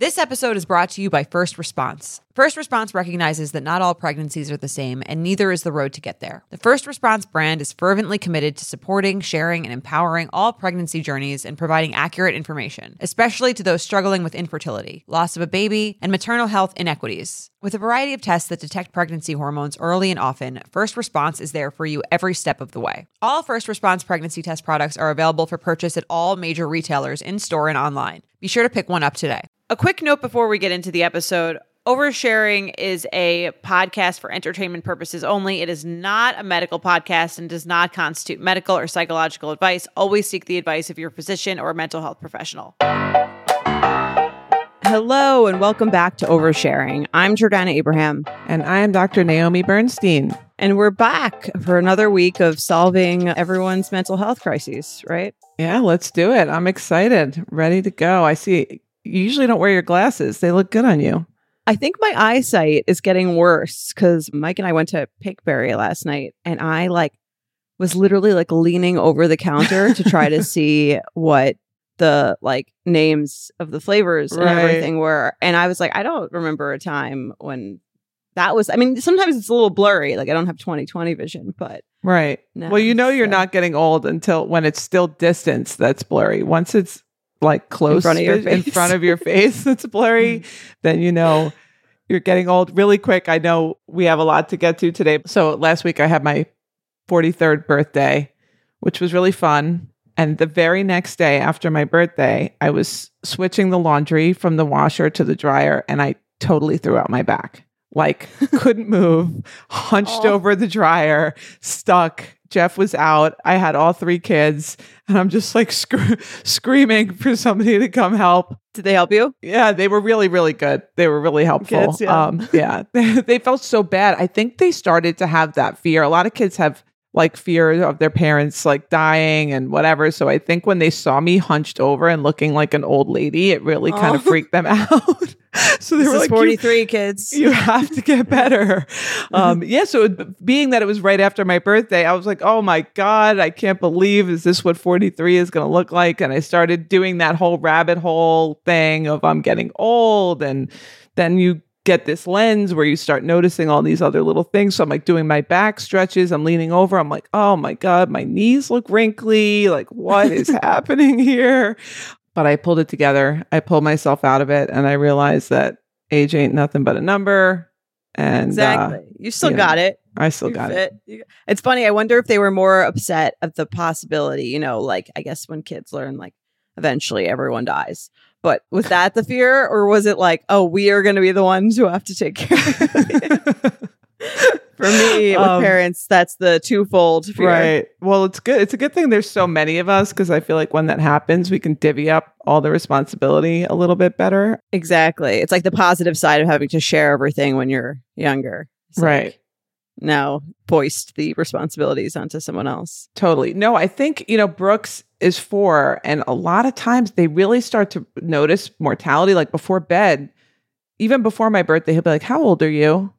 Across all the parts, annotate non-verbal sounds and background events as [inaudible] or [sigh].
This episode is brought to you by First Response. First Response recognizes that not all pregnancies are the same, and neither is the road to get there. The First Response brand is fervently committed to supporting, sharing, and empowering all pregnancy journeys and providing accurate information, especially to those struggling with infertility, loss of a baby, and maternal health inequities. With a variety of tests that detect pregnancy hormones early and often, First Response is there for you every step of the way. All First Response pregnancy test products are available for purchase at all major retailers in store and online. Be sure to pick one up today. A quick note before we get into the episode. Oversharing is a podcast for entertainment purposes only. It is not a medical podcast and does not constitute medical or psychological advice. Always seek the advice of your physician or mental health professional. Hello and welcome back to Oversharing. I'm Jordana Abraham. And I am Dr. Naomi Bernstein. And we're back for another week of solving everyone's mental health crises, right? Yeah, let's do it. I'm excited, ready to go. I see you usually don't wear your glasses. They look good on you. I think my eyesight is getting worse because Mike and I went to Pinkberry last night and I like was literally like leaning over the counter to try to [laughs] see what the like names of the flavors and Right. everything were. And I was like, I don't remember a time when that was I mean, sometimes it's a little blurry. Like I don't have 2020 vision, but Right. No, well, you know you're so- not getting old until when it's still distance that's blurry. Once it's like close front of your in- in front of your face [laughs] that's blurry, mm. then you know you're getting old really quick. I know we have a lot to get to today. So last week I had my 43rd birthday, which was really fun. And the very next day after my birthday, I was switching the laundry from the washer to the dryer and I totally threw out my back. Like [laughs] couldn't move, hunched Aw. over the dryer, stuck. Jeff was out. I had all three kids and I'm just like scr- screaming for somebody to come help. did they help you? Yeah, they were really, really good. They were really helpful. Kids, yeah. Um, yeah. [laughs] they felt so bad. I think they started to have that fear. A lot of kids have like fear of their parents like dying and whatever. So I think when they saw me hunched over and looking like an old lady, it really kind of Oh. [laughs] freaked them [laughs] out. so they This were like, "You- 43 kids. [laughs] you have to get better. Um, yeah. So it- being that it was right after my birthday, I was like, oh my God, I can't believe, is this what 43 is going to look like? And I started doing that whole rabbit hole thing of I'm getting old. And then you get this lens where you start noticing all these other little things. So I'm like doing my back stretches. I'm leaning over. I'm like, oh my God, my knees look wrinkly. Like, what is [laughs] happening here? But I pulled it together. I pulled myself out of it and I realized that age ain't nothing but a number. And uh, exactly. you still you got it. I still You got it. fit. You- It's funny. I wonder if they were more upset at the possibility, you know, like I guess when kids learn, like eventually everyone dies. But was that the fear, or was it like, oh, we are going to be the ones who have to take care of it? [laughs] For me, with Um, parents, that's the twofold fear. Right. Well, it's good. It's a good thing there's so many of us because I feel like when that happens, we can divvy up all the responsibility a little bit better. Exactly. It's like the positive side of having to share everything when you're younger. It's like, Right. Now, foist the responsibilities onto someone else. Totally. No, I think, you know, Brooks is four, and a lot of times they really start to notice mortality like before bed. Even before my birthday, he'll be like, How old are you?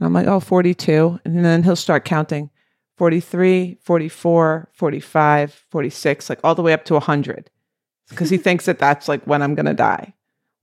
And I'm like, Oh, 42. And then he'll start counting 43, 44, 45, 46, like all the way up to 100. Because he thinks that that's like when I'm going to die.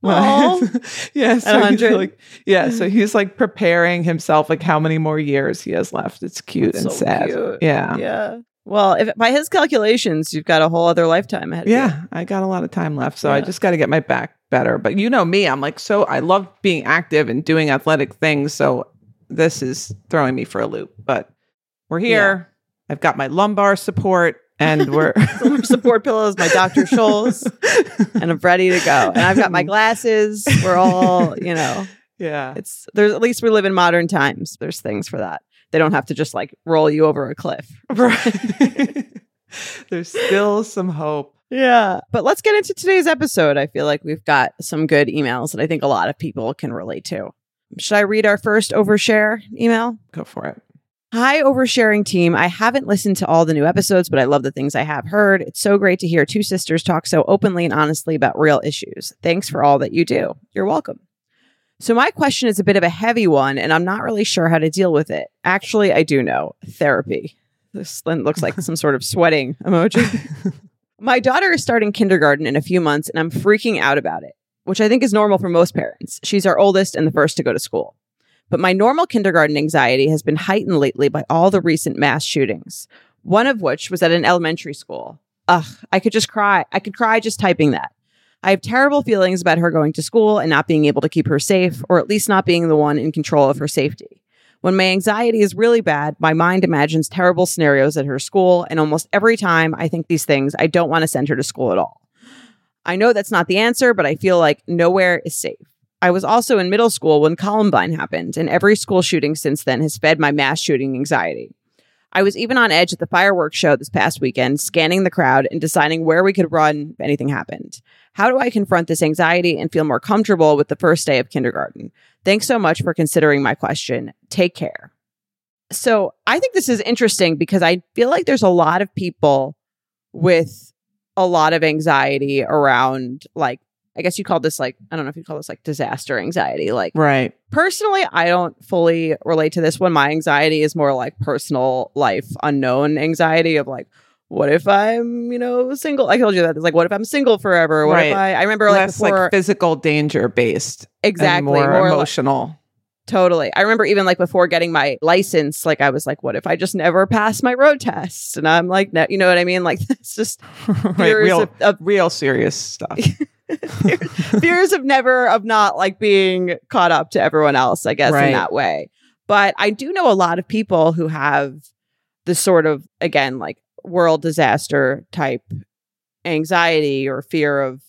[laughs] Yeah. So he's 100? like, yeah. So mm. he's like preparing himself, like how many more years he has left. It's cute That's and so sad. cute. Yeah. Yeah. Well, if by his calculations, you've got a whole other lifetime ahead of you. Yeah, I got a lot of time left, so I just got to get my back better. But you know me, I'm like so I love being active and doing athletic things, so this is throwing me for a loop. But we're here. I've got my lumbar support and we're [laughs] support pillows, my Dr. Scholl's, [laughs] and I'm ready to go. And I've got my glasses. We're all, you know, yeah. it's there's at least we live in modern times. There's things for that. They don't have to just like roll you over a cliff. Right. [laughs] There's still some hope. Yeah. But let's get into today's episode. I feel like we've got some good emails that I think a lot of people can relate to. Should I read our first overshare email? Go for it. Hi, oversharing team. I haven't listened to all the new episodes, but I love the things I have heard. It's so great to hear two sisters talk so openly and honestly about real issues. Thanks for all that you do. You're welcome. So, my question is a bit of a heavy one, and I'm not really sure how to deal with it. Actually, I do know therapy. This looks like some sort of sweating emoji. [laughs] my daughter is starting kindergarten in a few months, and I'm freaking out about it. which I think is normal for most parents. She's our oldest and the first to go to school. But my normal kindergarten anxiety has been heightened lately by all the recent mass shootings, one of which was at an elementary school. Ugh, I could just cry. I could cry just typing that. I have terrible feelings about her going to school and not being able to keep her safe, or at least not being the one in control of her safety. When my anxiety is really bad, my mind imagines terrible scenarios at her school, and almost every time I think these things, I don't want to send her to school at all. I know that's not the answer, but I feel like nowhere is safe. I was also in middle school when Columbine happened, and every school shooting since then has fed my mass shooting anxiety. I was even on edge at the fireworks show this past weekend, scanning the crowd and deciding where we could run if anything happened. How do I confront this anxiety and feel more comfortable with the first day of kindergarten? Thanks so much for considering my question. Take care. So I think this is interesting because I feel like there's a lot of people with a lot of anxiety around like I guess you call this like I don't know if you call this like disaster anxiety. Like Right. personally, I don't fully relate to this one. My anxiety is more like personal life unknown anxiety of like, what if I'm, you know, single? I told you that. It's like, what if I'm single forever? What if I I remember like Less before like physical danger based. exactly more, more like- emotional. Totally. I remember even like before getting my license, like I was like, what if I just never pass my road test? And I'm like, no, you know what I mean? Like [laughs] it's just [laughs] right. Real, of, of real serious stuff. [laughs] [laughs] fears of never of not like being caught up to everyone else, I guess, Right. in that way. But I do know a lot of people who have this sort of again like world disaster type anxiety or fear of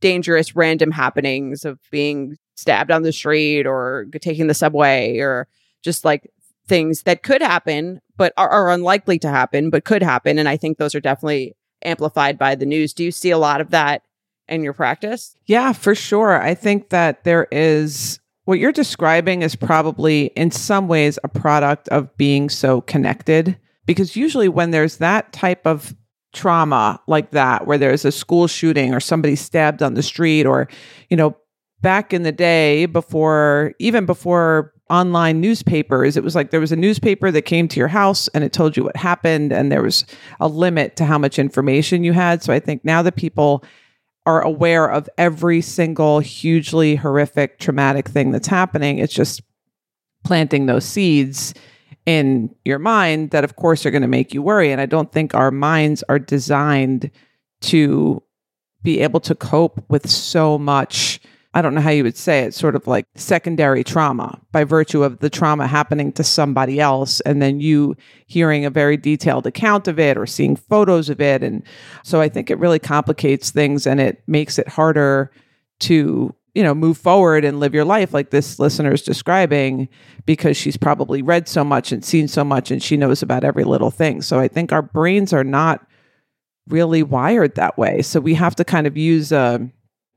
dangerous random happenings of being stabbed on the street or taking the subway or just like things that could happen but are, are unlikely to happen but could happen and i think those are definitely amplified by the news do you see a lot of that in your practice? Yeah, for sure. I think that there is what you're describing is probably in some ways a product of being so connected. Because usually when there's that type of trauma like that where there's a school shooting or somebody stabbed on the street or you know back in the day before even before online newspapers it was like there was a newspaper that came to your house and it told you what happened and there was a limit to how much information you had. So i think now that people are aware of every single hugely horrific traumatic thing that's happening. It's just planting those seeds in your mind that of course are going to make you worry. And i don't think our minds are designed to be able to cope with so much i don't know how you would say it sort of like secondary trauma by virtue of the trauma happening to somebody else and then you hearing a very detailed account of it or seeing photos of it. And so i think it really complicates things and it makes it harder to you know move forward and live your life like this listener is describing because she's probably read so much and seen so much and she knows about every little thing. So i think our brains are not really wired that way. So we have to kind of use a,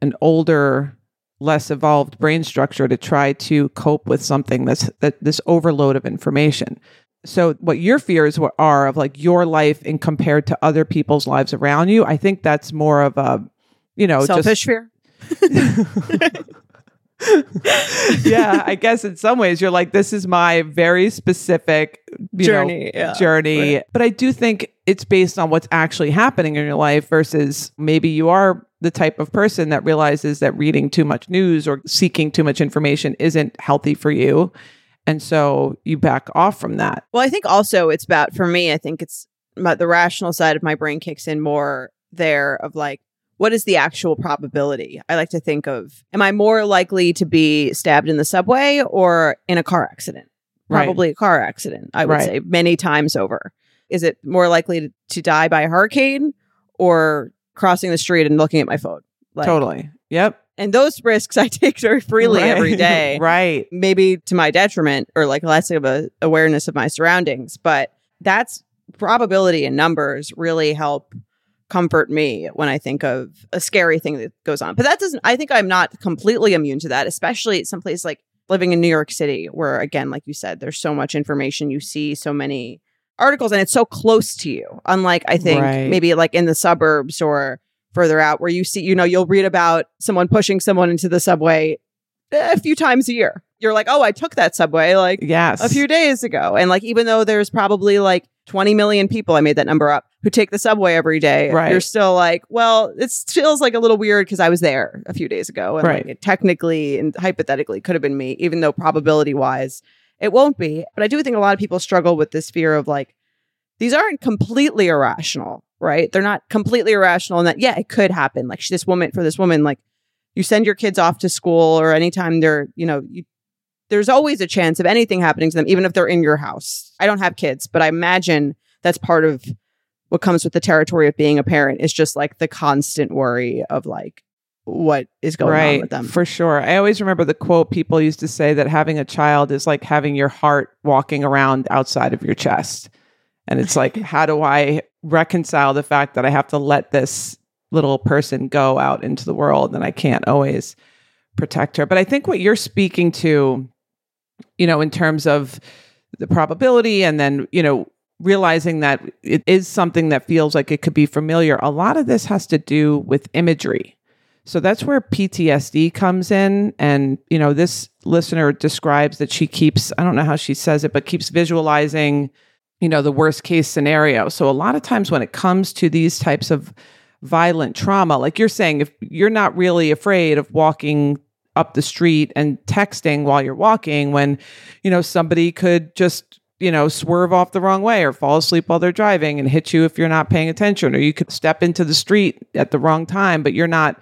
an older less evolved brain structure to try to cope with something that's that this overload of information so what your fears are of like your life in compared to other people's lives around you i think that's more of a you know just selfish fear [laughs] yeah, I guess in some ways you're like, this is my very specific you Journey, know, yeah. journey. Right. But I do think it's based on what's actually happening in your life versus maybe you are the type of person that realizes that reading too much news or seeking too much information isn't healthy for you. And so you back off from that. Well, I think also it's about for me. I think it's my, the rational side of my brain kicks in more there of like, what is the actual probability? I like to think of, am I more likely to be stabbed in the subway or in a car accident? Right. Probably a car accident. I would Right. say many times over. Is it more likely to, to die by a hurricane or crossing the street and looking at my phone? Like, totally. Yep. And those risks [laughs] I take very freely every Right. day [laughs] right. maybe to my detriment or like less of a awareness of my surroundings but that's probability and numbers really help comfort me when i think of a scary thing that goes on but that doesn't i think i'm not completely immune to that especially someplace like living in new york city where again like you said there's so much information you see so many articles and it's so close to you unlike i think Right. maybe like in the suburbs or further out where you see you know you'll read about someone pushing someone into the subway a few times a year. You're like, oh, I took that subway like Yes. a few days ago. And like, even though there's probably like 20 million people, I made that number up, who take the subway every day, Right. you're still like, well, it feels like a little weird because I was there a few days ago. And Right. like, it technically and hypothetically could have been me, even though probability wise, it won't be. But I do think a lot of people struggle with this fear of like, these aren't completely irrational, right? They're not completely irrational in that, yeah, it could happen. Like this woman, for this woman, like you send your kids off to school or anytime they're, you know, you, there's always a chance of anything happening to them, even if they're in your house. I don't have kids, but I imagine that's part of what comes with the territory of being a parent is just like the constant worry of like what is going right, on with them. For sure. I always remember the quote people used to say that having a child is like having your heart walking around outside of your chest. And it's like, [laughs] how do I reconcile the fact that I have to let this little person go out into the world and I can't always protect her? But I think what you're speaking to, you know, in terms of the probability and then, you know, realizing that it is something that feels like it could be familiar, a lot of this has to do with imagery. So that's where PTSD comes in. And, you know, this listener describes that she keeps, I don't know how she says it, but keeps visualizing, you know, the worst case scenario. So a lot of times when it comes to these types of violent trauma, like you're saying, if you're not really afraid of walking up the street and texting while you're walking, when, you know, somebody could just, you know, swerve off the wrong way or fall asleep while they're driving and hit you if you're not paying attention, or you could step into the street at the wrong time, but you're not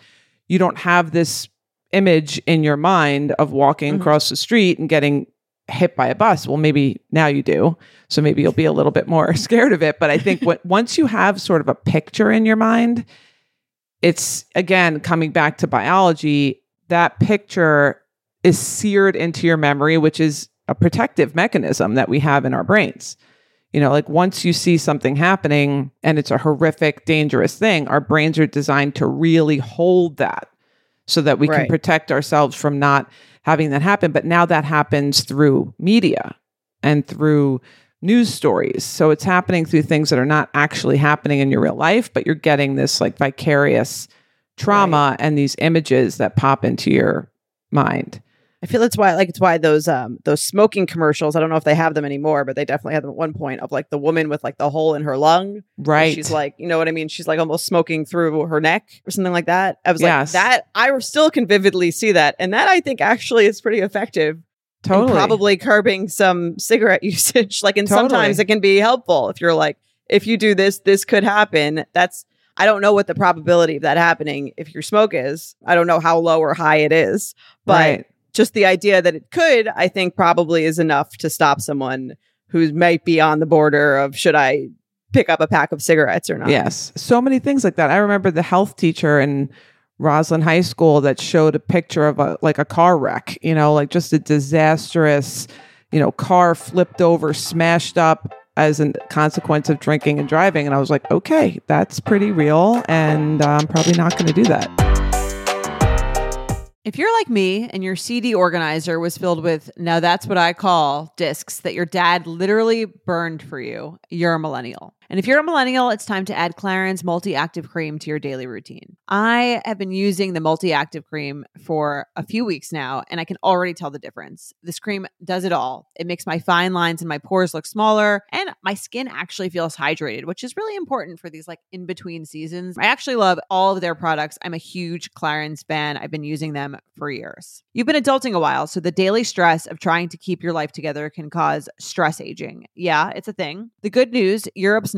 you don't have this image in your mind of walking Mhm. across the street and getting hit by a bus. Well, maybe now you do. So maybe you'll be a little bit more [laughs] scared of it. But I think [laughs] what once you have sort of a picture in your mind, it's again coming back to biology, that picture is seared into your memory, which is a protective mechanism that we have in our brains. You know, like once you see something happening and it's a horrific, dangerous thing, our brains are designed to really hold that so that we can protect ourselves from not having that happen. But now that happens through media and through news stories. So it's happening through things that are not actually happening in your real life, but you're getting this like vicarious trauma and these images that pop into your mind. I feel that's why like it's why those um those smoking commercials, I don't know if they have them anymore, but they definitely had them at one point of like the woman with like the hole in her lung. Right. She's like, you know what I mean? She's like almost smoking through her neck or something like that. I was Yes. like, that I still can vividly see that. And that I think actually is pretty effective. totally. probably curbing some cigarette [laughs] usage. Like, and Totally. sometimes it can be helpful if you're like, if you do this, this could happen. That's, I don't know what the probability of that happening if your smoke is. I don't know how low or high it is, but right. Just the idea that it could, I think probably is enough to stop someone who might be on the border of should I pick up a pack of cigarettes or not. Yes. So many things like that. I remember the health teacher in Roslyn High School that showed a picture of a like a car wreck, you know, like just a disastrous, you know, car flipped over, smashed up as a consequence of drinking and driving. And I was like, okay, that's pretty real. And I'm probably not going to do that. If you're like me and your CD organizer was filled with, now that's what I call discs that your dad literally burned for you, you're a millennial. And if you're a millennial, it's time to add Clarins Multi Active Cream to your daily routine. I have been using the Multi Active Cream for a few weeks now, and I can already tell the difference. This cream does it all. It makes my fine lines and my pores look smaller, and my skin actually feels hydrated, which is really important for these like in between seasons. I actually love all of their products. I'm a huge Clarins fan. I've been using them for years. You've been adulting a while, so the daily stress of trying to keep your life together can cause stress aging. Yeah, it's a thing. The good news Europe's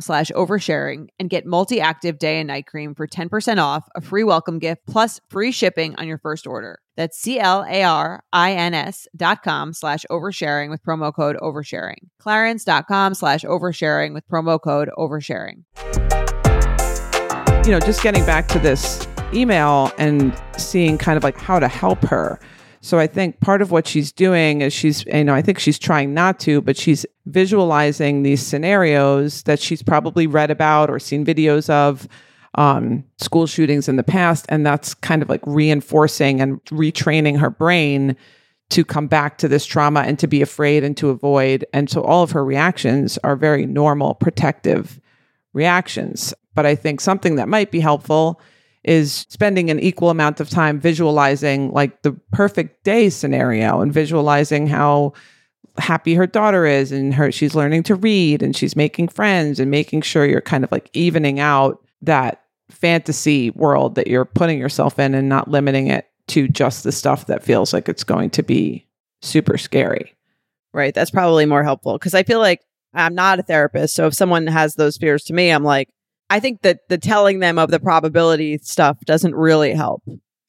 slash oversharing and get multi active day and night cream for 10% off, a free welcome gift, plus free shipping on your first order. That's C L A R I N S dot com slash oversharing with promo code oversharing. Clarins.com slash oversharing with promo code oversharing. you know, just getting back to this email and seeing kind of like how to help her. So I think part of what she's doing is she's, you know, I think she's trying not to, but she's visualizing these scenarios that she's probably read about or seen videos of um, school shootings in the past. And that's kind of like reinforcing and retraining her brain to come back to this trauma and to be afraid and to avoid. And so all of her reactions are very normal, protective reactions. But I think something that might be helpful is spending an equal amount of time visualizing like the perfect day scenario and visualizing how happy her daughter is and her she's learning to read and she's making friends and making sure you're kind of like evening out that fantasy world that you're putting yourself in and not limiting it to just the stuff that feels like it's going to be super scary. Right. That's probably more helpful because I feel like I'm not a therapist. So if someone has those fears to me, I'm like, I think that the telling them of the probability stuff doesn't really help.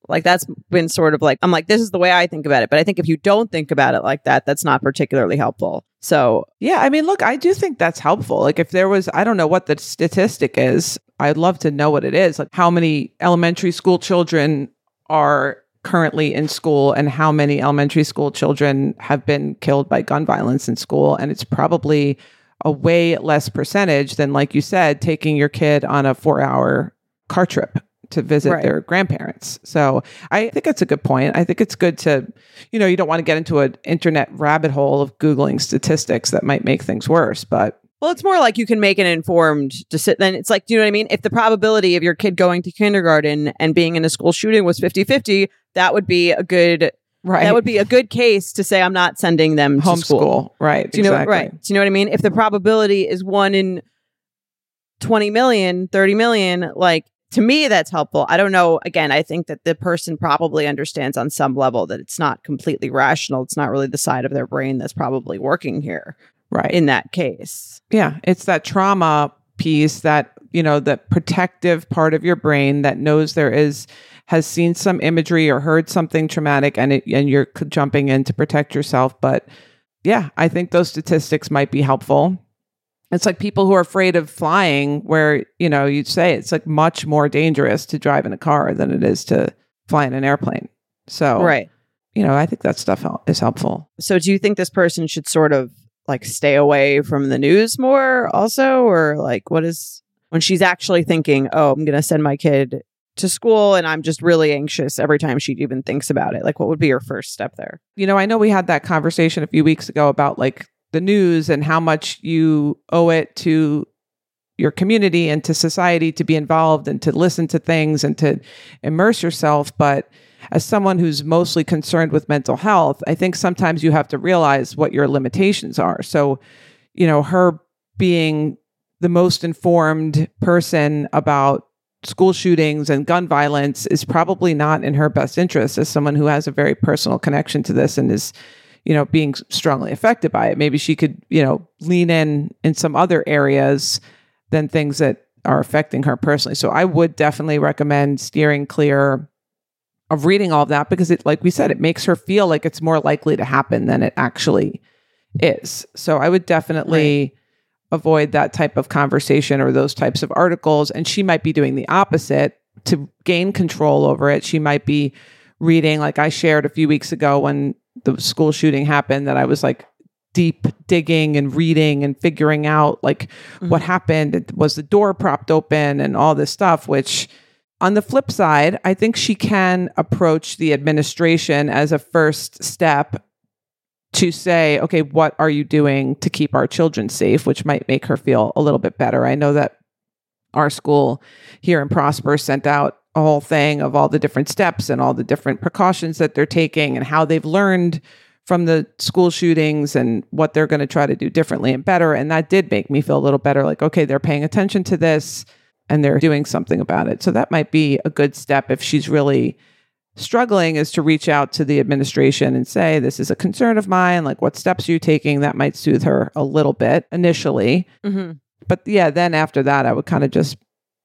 Like that's been sort of like, I'm like, this is the way I think about it. But I think if you don't think about it like that, that's not particularly helpful. So, yeah, I mean, look, I do think that's helpful. Like if there was, I don't know what the statistic is. I'd love to know what it is. Like how many elementary school children are currently in school and how many elementary school children have been killed by gun violence in school. And it's probably a way less percentage than, like you said, taking your kid on a four hour car trip to visit right. their grandparents. So I think it's a good point. I think it's good to, you know, you don't want to get into an internet rabbit hole of Googling statistics that might make things worse, but well, it's more like you can make an informed decision. Then it's like, do you know what I mean? If the probability of your kid going to kindergarten and being in a school shooting was 50 50, that would be a good Right. That would be a good case to say I'm not sending them Home to school. school. Right. Do you exactly. know right. Do you know what I mean? If the probability is one in 20 million, 30 million, like to me that's helpful. I don't know. Again, I think that the person probably understands on some level that it's not completely rational. It's not really the side of their brain that's probably working here. Right. In that case. Yeah. It's that trauma piece that, you know, the protective part of your brain that knows there is has seen some imagery or heard something traumatic and it, and you're jumping in to protect yourself but yeah i think those statistics might be helpful. It's like people who are afraid of flying where you know you'd say it's like much more dangerous to drive in a car than it is to fly in an airplane. So right. you know i think that stuff is helpful. So do you think this person should sort of like stay away from the news more also? Or like what is when she's actually thinking oh i'm going to send my kid to school and I'm just really anxious every time she even thinks about it. Like, what would be your first step there? You know, I know we had that conversation a few weeks ago about like the news and how much you owe it to your community and to society to be involved and to listen to things and to immerse yourself. But as someone who's mostly concerned with mental health, I think sometimes you have to realize what your limitations are. So, you know, her being the most informed person about school shootings and gun violence is probably not in her best interest as someone who has a very personal connection to this and is you know being strongly affected by it. Maybe she could you know lean in in some other areas than things that are affecting her personally. So i would definitely recommend steering clear of reading all of that because it like we said it makes her feel like it's more likely to happen than it actually is. So i would definitely right avoid that type of conversation or those types of articles. And she might be doing the opposite to gain control over it. She might be reading, like I shared a few weeks ago when the school shooting happened, that I was like deep digging and reading and figuring out like mm-hmm. what happened. Was the door propped open and all this stuff, which on the flip side, I think she can approach the administration as a first step to say, okay, what are you doing to keep our children safe, which might make her feel a little bit better. I know that our school here in Prosper sent out a whole thing of all the different steps and all the different precautions that they're taking and how they've learned from the school shootings and what they're going to try to do differently and better. And that did make me feel a little better like, okay, they're paying attention to this and they're doing something about it. So that might be a good step if she's really struggling is to reach out to the administration and say, This is a concern of mine. Like, what steps are you taking? That might soothe her a little bit initially. Mm-hmm. But yeah, then after that, I would kind of just,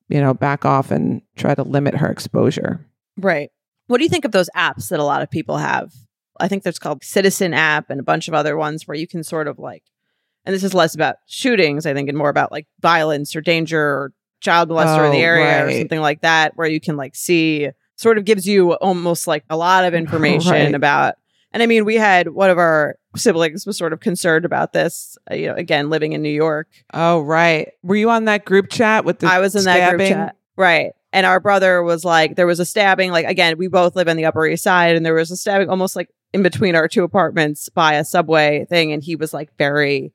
you know, back off and try to limit her exposure. Right. What do you think of those apps that a lot of people have? I think there's called Citizen app and a bunch of other ones where you can sort of like, and this is less about shootings, I think, and more about like violence or danger or child molester oh, in the area right. or something like that, where you can like see sort of gives you almost like a lot of [laughs] information Right. about. And I mean, we had one of our siblings was sort of concerned about this. uh, You know, again, living in New York, Oh, right. Were you on that group chat with the I was in that group chat, right? And our brother was like, there was a stabbing. Like again, we both live on the Upper East Side, and there was a stabbing almost like in between our two apartments by a subway thing, and he was like very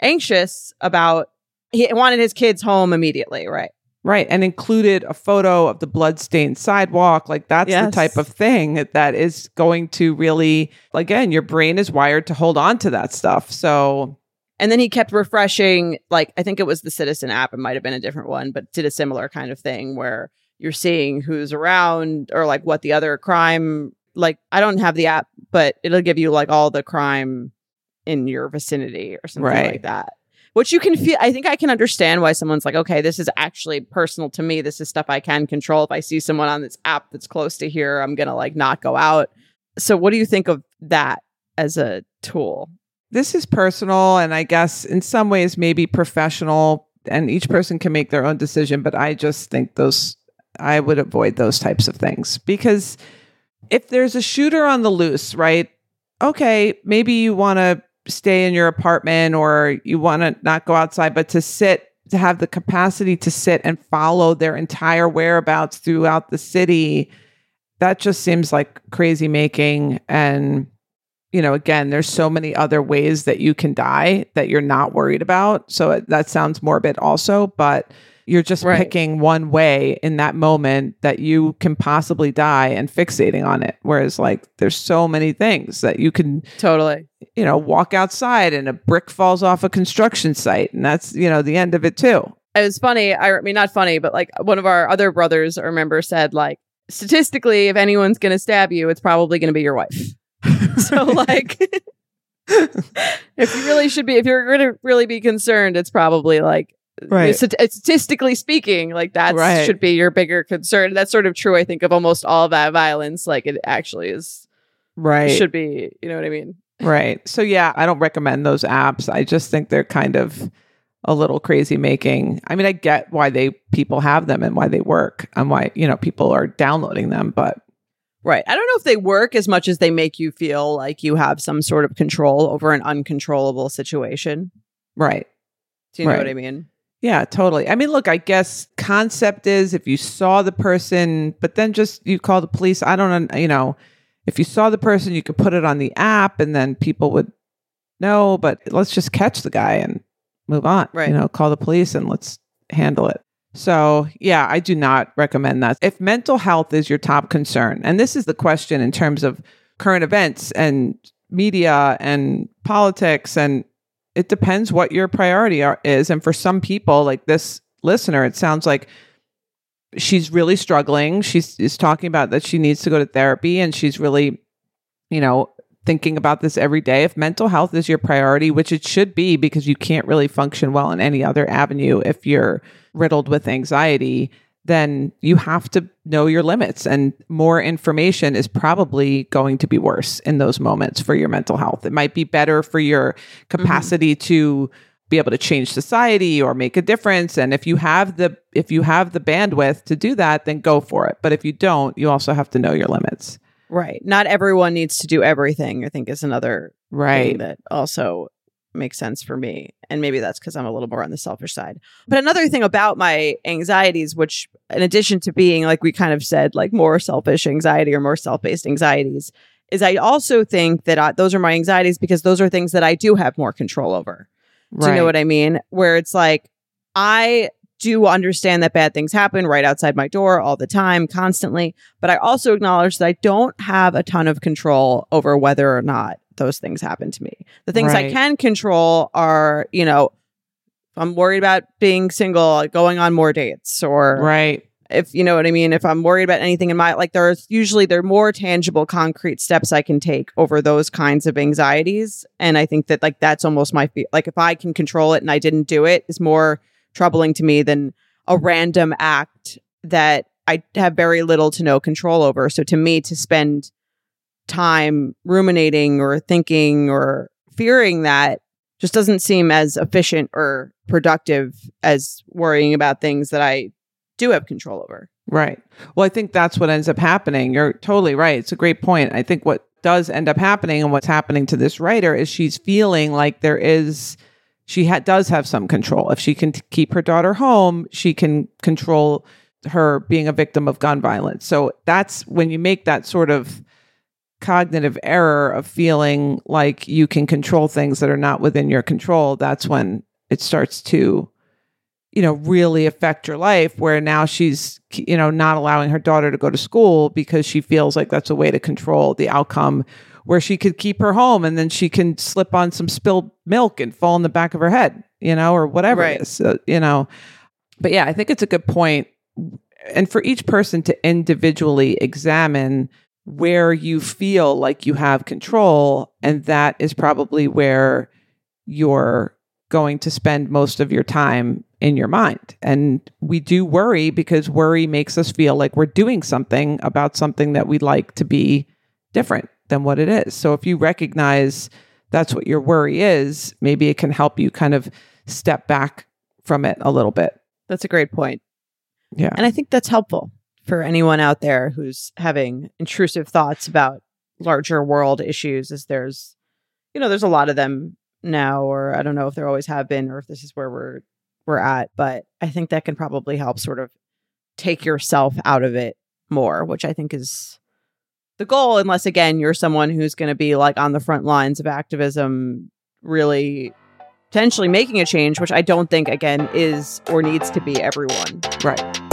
anxious about. He wanted his kids home immediately, right? Right. And included a photo of the bloodstained sidewalk. Like that's the type of thing that is going to really, again, your brain is wired to hold on to that stuff. So, And then he kept refreshing, like I think it was the Citizen app. It might have been a different one, but did a similar kind of thing where you're seeing who's around or like what the other crime. Like I don't have the app, but it'll give you like all the crime in your vicinity or something Right. like that. Which you can feel. I think I can understand why someone's like, okay, this is actually personal to me. This is stuff I can control. If I see someone on this app that's close to here, I'm gonna like not go out. So, what do you think of that as a tool? this is personal and I guess in some ways maybe professional, and each person can make their own decision. But I just think those, I would avoid those types of things because if there's a shooter on the loose, right? Okay, maybe you want to stay in your apartment or you want to not go outside, but to sit, to have the capacity to sit and follow their entire whereabouts throughout the city, that just seems like crazy making. And, you know, again, there's so many other ways that you can die that you're not worried about. So uh, that sounds morbid also, but you're just Right. picking one way in that moment that you can possibly die and fixating on it. Whereas, like, there's so many things that you can, Totally. you know, walk outside and a brick falls off a construction site, and that's, you know, the end of it too. it was funny. I, mean, not funny, but like one of our other brothers, I remember, said like statistically, if anyone's going to stab you, it's probably going to be your wife. [laughs] so like, [laughs] if you really should be, if you're going to really be concerned, it's probably like. Right. stat- Statistically speaking, like that Right. should be your bigger concern. That's sort of true, I think, of almost all that violence. Like it actually is, Right. should be. You know what I mean? Right. So yeah, I don't recommend those apps. I just think they're kind of a little crazy making. I mean, I get why they people have them and why they work and why, you know, people are downloading them, but Right. I don't know if they work as much as they make you feel like you have some sort of control over an uncontrollable situation. right. Do you know Right. what I mean? Yeah, totally. I mean, look, I guess concept is if you saw the person, but then just you call the police. I don't, know, you know, if you saw the person, you could put it on the app and then people would know, but let's just catch the guy and move on. Right. You know, call the police and let's handle it. So, yeah, I do not recommend that. If mental health is your top concern, and this is the question in terms of current events and media and politics and it depends what your priority are, is. And for some people like this listener it sounds like she's really struggling. She's is talking about that she needs to go to therapy and she's really you know thinking about this every day. If mental health is your priority which it should be because you can't really function well in any other avenue if you're riddled with anxiety then you have to know your limits and more information is probably going to be worse in those moments for your mental health. It might be better for your mm-hmm. capacity to be able to change society or make a difference and if you have the if you have the bandwidth to do that then go for it. But if you don't you also have to know your limits. Right. Not everyone needs to do everything, I think is another thing right. that also makes sense for me. And maybe that's because I'm a little more on the selfish side. But mm-hmm. another thing about my anxieties, which in addition to being like we kind of said, like more selfish anxiety or more self-based anxieties, is I also think that I, those are my anxieties because those are things that I do have more control over. Do you know what I mean? Where it's like, I do understand that bad things happen right outside my door all the time, constantly. But I also acknowledge that I don't have a ton of control over whether or not those things happen to me. The things I can control are, you know, if I'm worried about being single, going on more dates, or right if you know what I mean, if I'm worried about anything in my like there's usually there are more tangible concrete steps I can take over those kinds of anxieties. And I think that like that's almost my fe- like if I can control it and I didn't do it is more troubling to me than a random act that I have very little to no control over. So to me to spend time ruminating or thinking or fearing that just doesn't seem as efficient or productive as worrying about things that I do have control over. Right. Well, I think that's what ends up happening. You're totally right. It's a great point. I think what does end up happening and what's happening to this writer is she's feeling like there is she ha- does have some control. If she can t- keep her daughter home, she can control her being a victim of gun violence. So that's when you make that sort of cognitive error of feeling like you can control things that are not within your control, that's when it starts to you know really affect your life where now she's you know not allowing her daughter to go to school because she feels like that's a way to control the outcome where she could keep her home and then she can slip on some spilled milk and fall in the back of her head you know or whatever Right. it is so, you know but yeah i think it's a good point and for each person to individually examine where you feel like you have control and that is probably where you're going to spend most of your time in your mind. And we do worry because worry makes us feel like we're doing something about something that we'd like to be different than what it is. So if you recognize that's what your worry is maybe it can help you kind of step back from it a little bit. That's a great point. yeah. And I think that's helpful for anyone out there who's having intrusive thoughts about larger world issues as there's you know, there's a lot of them now or I don't know if there always have been or if this is where we're we're at, but I think that can probably help sort of take yourself out of it more, which I think is the goal unless again you're someone who's going to be like on the front lines of activism really potentially making a change, which I don't think again is or needs to be everyone. right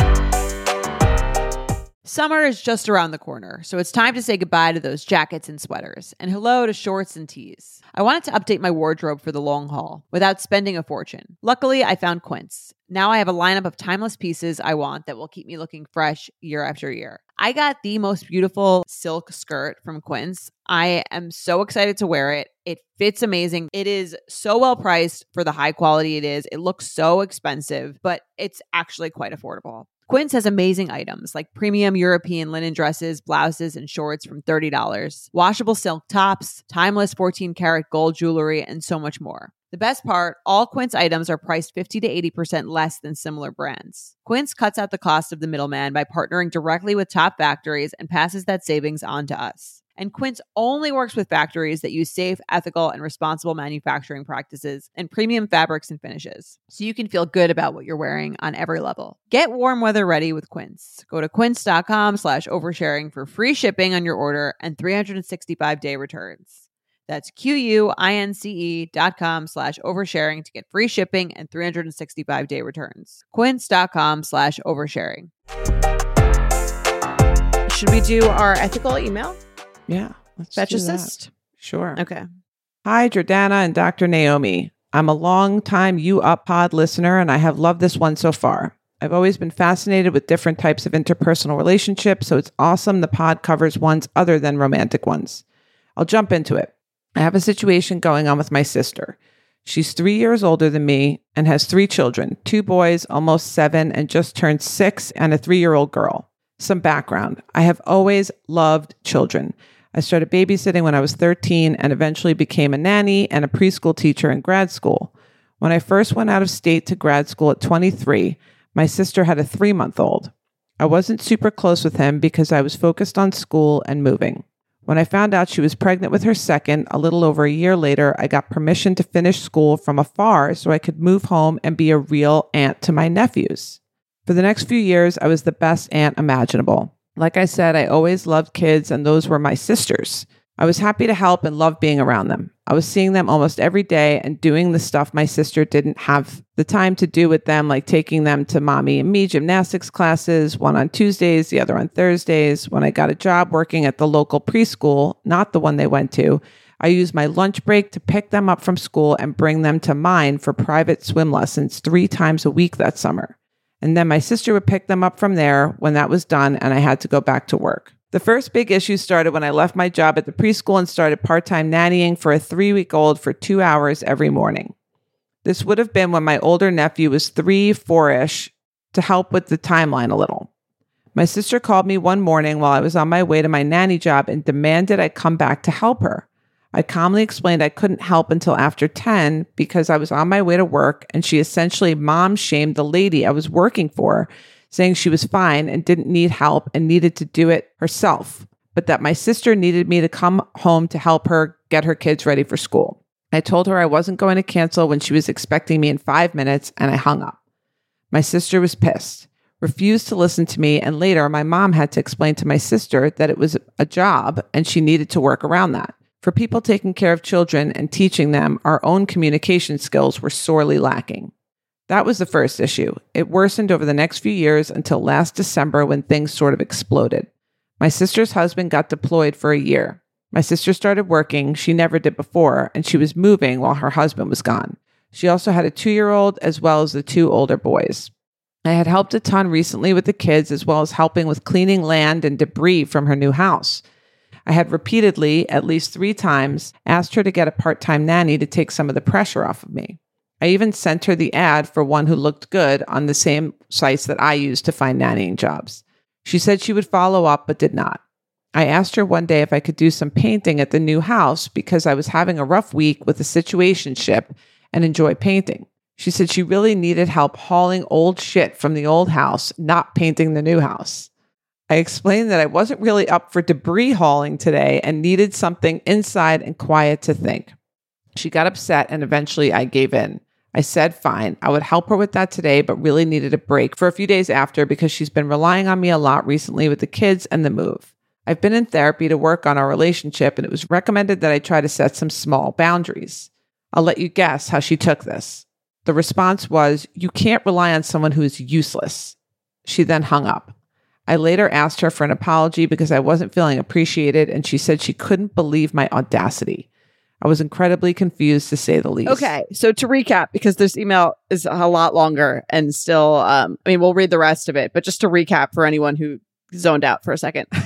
Summer is just around the corner, so it's time to say goodbye to those jackets and sweaters, and hello to shorts and tees. I wanted to update my wardrobe for the long haul without spending a fortune. Luckily, I found Quince. Now I have a lineup of timeless pieces I want that will keep me looking fresh year after year. I got the most beautiful silk skirt from Quince. I am so excited to wear it. It fits amazing. It is so well priced for the high quality it is. It looks so expensive, but it's actually quite affordable. Quince has amazing items like premium European linen dresses, blouses, and shorts from $30, washable silk tops, timeless 14 karat gold jewelry, and so much more. The best part, all Quince items are priced 50 to 80% less than similar brands. Quince cuts out the cost of the middleman by partnering directly with top factories and passes that savings on to us. And Quince only works with factories that use safe, ethical, and responsible manufacturing practices and premium fabrics and finishes. So you can feel good about what you're wearing on every level. Get warm weather ready with Quince. Go to quince.com slash oversharing for free shipping on your order and 365 day returns. That's Q-U-I-N-C-E dot com slash oversharing to get free shipping and 365 day returns. Quince.com slash oversharing. Should we do our ethical email? Yeah let's do Fetch that. sure Okay. Hi, Jordana and Dr. Naomi. I'm a long time You Up Pod listener, and I have loved this one so far. I've always been fascinated with different types of interpersonal relationships, so it's awesome the pod covers ones other than romantic ones. I'll jump into it. I have a situation going on with my sister. She's three years older than me and has three children two boys, almost seven, and just turned six, and a three year old girl. Some background I have always loved children. I started babysitting when I was 13 and eventually became a nanny and a preschool teacher in grad school. When I first went out of state to grad school at 23, my sister had a three month old. I wasn't super close with him because I was focused on school and moving. When I found out she was pregnant with her second, a little over a year later, I got permission to finish school from afar so I could move home and be a real aunt to my nephews. For the next few years, I was the best aunt imaginable. Like I said, I always loved kids, and those were my sisters. I was happy to help and loved being around them. I was seeing them almost every day and doing the stuff my sister didn't have the time to do with them, like taking them to mommy and me gymnastics classes, one on Tuesdays, the other on Thursdays. When I got a job working at the local preschool, not the one they went to, I used my lunch break to pick them up from school and bring them to mine for private swim lessons three times a week that summer. And then my sister would pick them up from there when that was done and I had to go back to work. The first big issue started when I left my job at the preschool and started part time nannying for a three week old for two hours every morning. This would have been when my older nephew was three, four ish to help with the timeline a little. My sister called me one morning while I was on my way to my nanny job and demanded I come back to help her. I calmly explained I couldn't help until after 10 because I was on my way to work and she essentially mom shamed the lady I was working for, saying she was fine and didn't need help and needed to do it herself, but that my sister needed me to come home to help her get her kids ready for school. I told her I wasn't going to cancel when she was expecting me in five minutes, and I hung up. My sister was pissed, refused to listen to me, and later my mom had to explain to my sister that it was a job and she needed to work around that. For people taking care of children and teaching them, our own communication skills were sorely lacking. That was the first issue. It worsened over the next few years until last December when things sort of exploded. My sister's husband got deployed for a year. My sister started working, she never did before, and she was moving while her husband was gone. She also had a two year old as well as the two older boys. I had helped a ton recently with the kids, as well as helping with cleaning land and debris from her new house. I had repeatedly, at least three times, asked her to get a part time nanny to take some of the pressure off of me. I even sent her the ad for one who looked good on the same sites that I use to find nannying jobs. She said she would follow up, but did not. I asked her one day if I could do some painting at the new house because I was having a rough week with a situationship and enjoy painting. She said she really needed help hauling old shit from the old house, not painting the new house. I explained that I wasn't really up for debris hauling today and needed something inside and quiet to think. She got upset and eventually I gave in. I said fine, I would help her with that today, but really needed a break for a few days after because she's been relying on me a lot recently with the kids and the move. I've been in therapy to work on our relationship, and it was recommended that I try to set some small boundaries. I'll let you guess how she took this. The response was, You can't rely on someone who is useless. She then hung up. I later asked her for an apology because I wasn't feeling appreciated, and she said she couldn't believe my audacity. I was incredibly confused to say the least. Okay, so to recap, because this email is a lot longer and still, um, I mean, we'll read the rest of it, but just to recap for anyone who zoned out for a second. [laughs]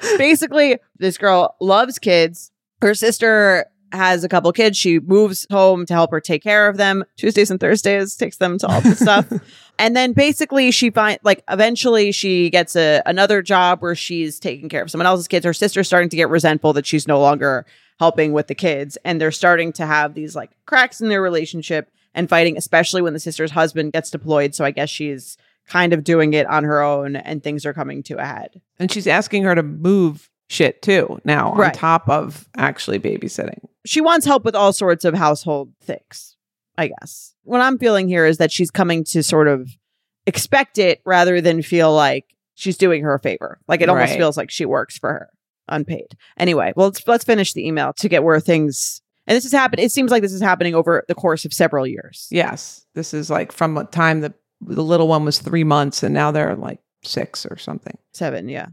[laughs] Basically, this girl loves kids. Her sister has a couple kids. She moves home to help her take care of them. Tuesdays and Thursdays takes them to all the stuff. [laughs] And then basically she find like eventually she gets a another job where she's taking care of someone else's kids. Her sister's starting to get resentful that she's no longer helping with the kids and they're starting to have these like cracks in their relationship and fighting especially when the sister's husband gets deployed. So I guess she's kind of doing it on her own and things are coming to a head. And she's asking her to move shit too now Right. on top of actually babysitting. She wants help with all sorts of household things, I guess. What I'm feeling here is that she's coming to sort of expect it rather than feel like she's doing her a favor. Like it almost Right. feels like she works for her unpaid. Anyway, well, let's, let's finish the email to get where things, and this has happened. It seems like this is happening over the course of several years. Yes. This is like from what time the the little one was three months and now they're like six or something. Seven, yeah.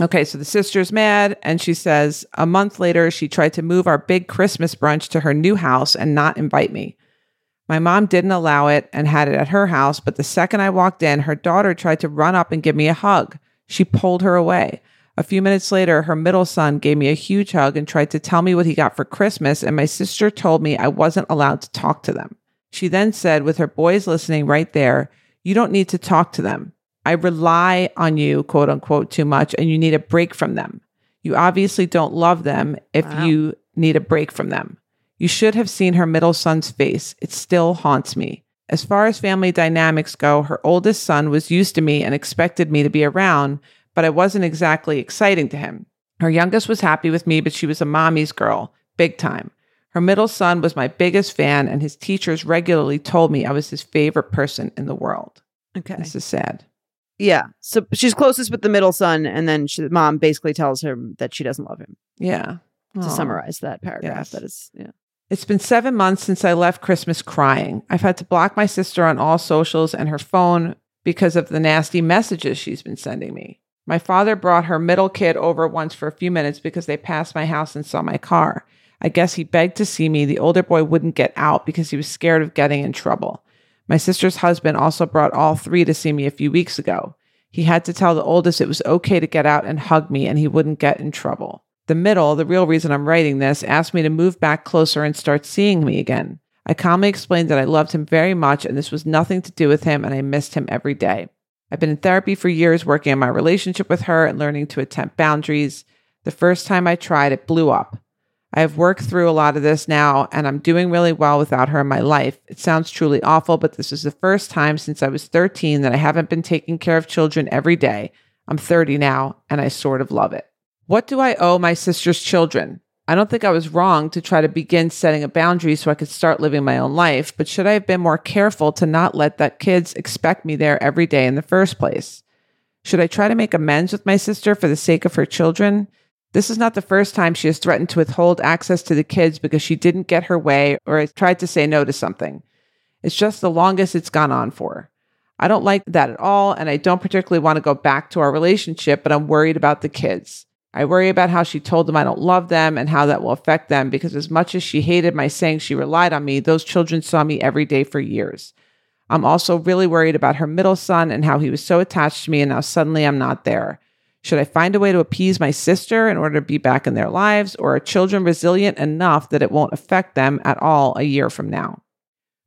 Okay, so the sister's mad and she says a month later she tried to move our big Christmas brunch to her new house and not invite me. My mom didn't allow it and had it at her house, but the second I walked in, her daughter tried to run up and give me a hug. She pulled her away. A few minutes later, her middle son gave me a huge hug and tried to tell me what he got for Christmas, and my sister told me I wasn't allowed to talk to them. She then said, with her boys listening right there, You don't need to talk to them. I rely on you, quote unquote, too much, and you need a break from them. You obviously don't love them if Wow. you need a break from them. You should have seen her middle son's face. It still haunts me. As far as family dynamics go, her oldest son was used to me and expected me to be around, but I wasn't exactly exciting to him. Her youngest was happy with me, but she was a mommy's girl, big time. Her middle son was my biggest fan, and his teachers regularly told me I was his favorite person in the world. Okay. This is sad. Yeah. So she's closest with the middle son, and then she, mom basically tells him that she doesn't love him. Yeah. To Aw. summarize that paragraph, Yes. that is, yeah. It's been seven months since I left Christmas crying. I've had to block my sister on all socials and her phone because of the nasty messages she's been sending me. My father brought her middle kid over once for a few minutes because they passed my house and saw my car. I guess he begged to see me. The older boy wouldn't get out because he was scared of getting in trouble. My sister's husband also brought all three to see me a few weeks ago. He had to tell the oldest it was okay to get out and hug me and he wouldn't get in trouble. The middle, the real reason I'm writing this, asked me to move back closer and start seeing me again. I calmly explained that I loved him very much and this was nothing to do with him and I missed him every day. I've been in therapy for years working on my relationship with her and learning to attempt boundaries. The first time I tried, it blew up. I have worked through a lot of this now and I'm doing really well without her in my life. It sounds truly awful, but this is the first time since I was 13 that I haven't been taking care of children every day. I'm 30 now and I sort of love it. What do I owe my sister's children? I don't think I was wrong to try to begin setting a boundary so I could start living my own life, but should I have been more careful to not let that kids expect me there every day in the first place? Should I try to make amends with my sister for the sake of her children? This is not the first time she has threatened to withhold access to the kids because she didn't get her way or has tried to say no to something. It's just the longest it's gone on for. I don't like that at all, and I don't particularly want to go back to our relationship, but I'm worried about the kids. I worry about how she told them I don't love them and how that will affect them because, as much as she hated my saying she relied on me, those children saw me every day for years. I'm also really worried about her middle son and how he was so attached to me, and now suddenly I'm not there. Should I find a way to appease my sister in order to be back in their lives, or are children resilient enough that it won't affect them at all a year from now?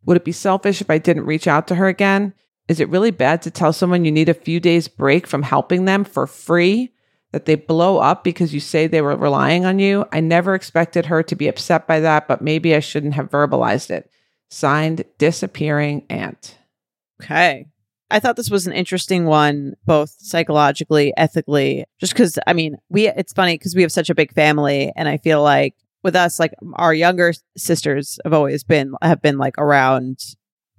Would it be selfish if I didn't reach out to her again? Is it really bad to tell someone you need a few days break from helping them for free? That they blow up because you say they were relying on you? I never expected her to be upset by that, but maybe I shouldn't have verbalized it. Signed, Disappearing Aunt. Okay. I thought this was an interesting one, both psychologically, ethically, just because, I mean, we, it's funny because we have such a big family. And I feel like with us, like our younger sisters have always been, have been like around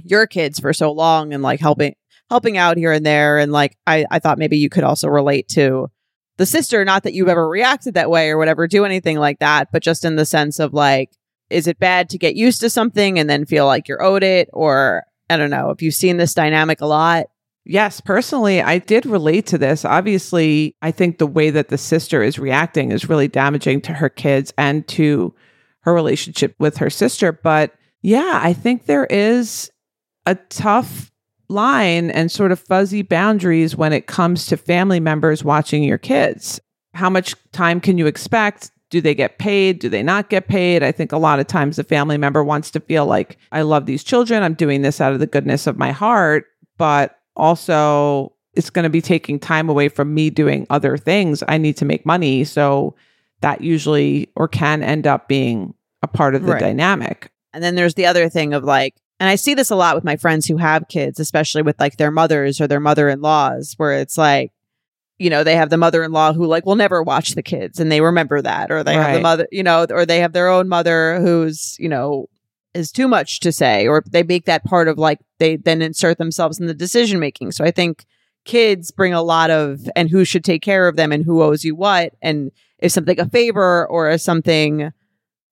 your kids for so long and like helping, helping out here and there. And like, I, I thought maybe you could also relate to the sister, not that you've ever reacted that way or whatever, do anything like that, but just in the sense of like, is it bad to get used to something and then feel like you're owed it? Or I don't know if you've seen this dynamic a lot. Yes, personally, I did relate to this. Obviously, I think the way that the sister is reacting is really damaging to her kids and to her relationship with her sister. But yeah, I think there is a tough line and sort of fuzzy boundaries when it comes to family members watching your kids. How much time can you expect? Do they get paid? Do they not get paid? I think a lot of times the family member wants to feel like, I love these children. I'm doing this out of the goodness of my heart, but also it's going to be taking time away from me doing other things. I need to make money. So that usually or can end up being a part of the right. dynamic. And then there's the other thing of like, and I see this a lot with my friends who have kids, especially with like their mothers or their mother in laws, where it's like, you know, they have the mother in law who like will never watch the kids and they remember that, or they right. have the mother, you know, or they have their own mother who's, you know, is too much to say, or they make that part of like they then insert themselves in the decision making. So I think kids bring a lot of and who should take care of them and who owes you what and is something a favor or is something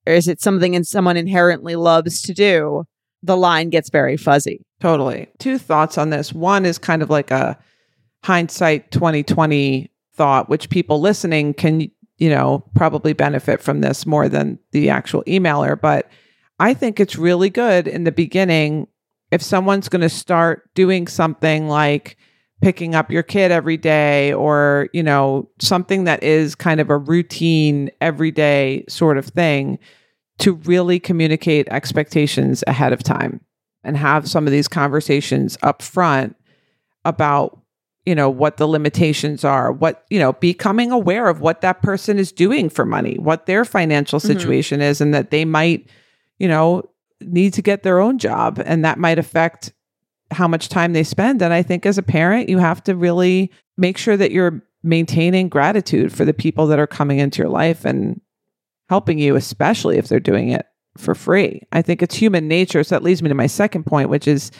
or is it something and someone inherently loves to do the line gets very fuzzy totally two thoughts on this one is kind of like a hindsight 2020 thought, which people listening can, you know, probably benefit from this more than the actual emailer. But I think it's really good in the beginning if someone's going to start doing something like picking up your kid every day or, you know, something that is kind of a routine, everyday sort of thing to really communicate expectations ahead of time and have some of these conversations up front about you know what the limitations are what you know becoming aware of what that person is doing for money what their financial mm-hmm. situation mm-hmm. is and that they might you know need to get their own job and that might affect how much time they spend and i think as a parent you have to really make sure that you're maintaining gratitude for the people that are coming into your life and helping you especially if they're doing it for free i think it's human nature so that leads me to my second point which is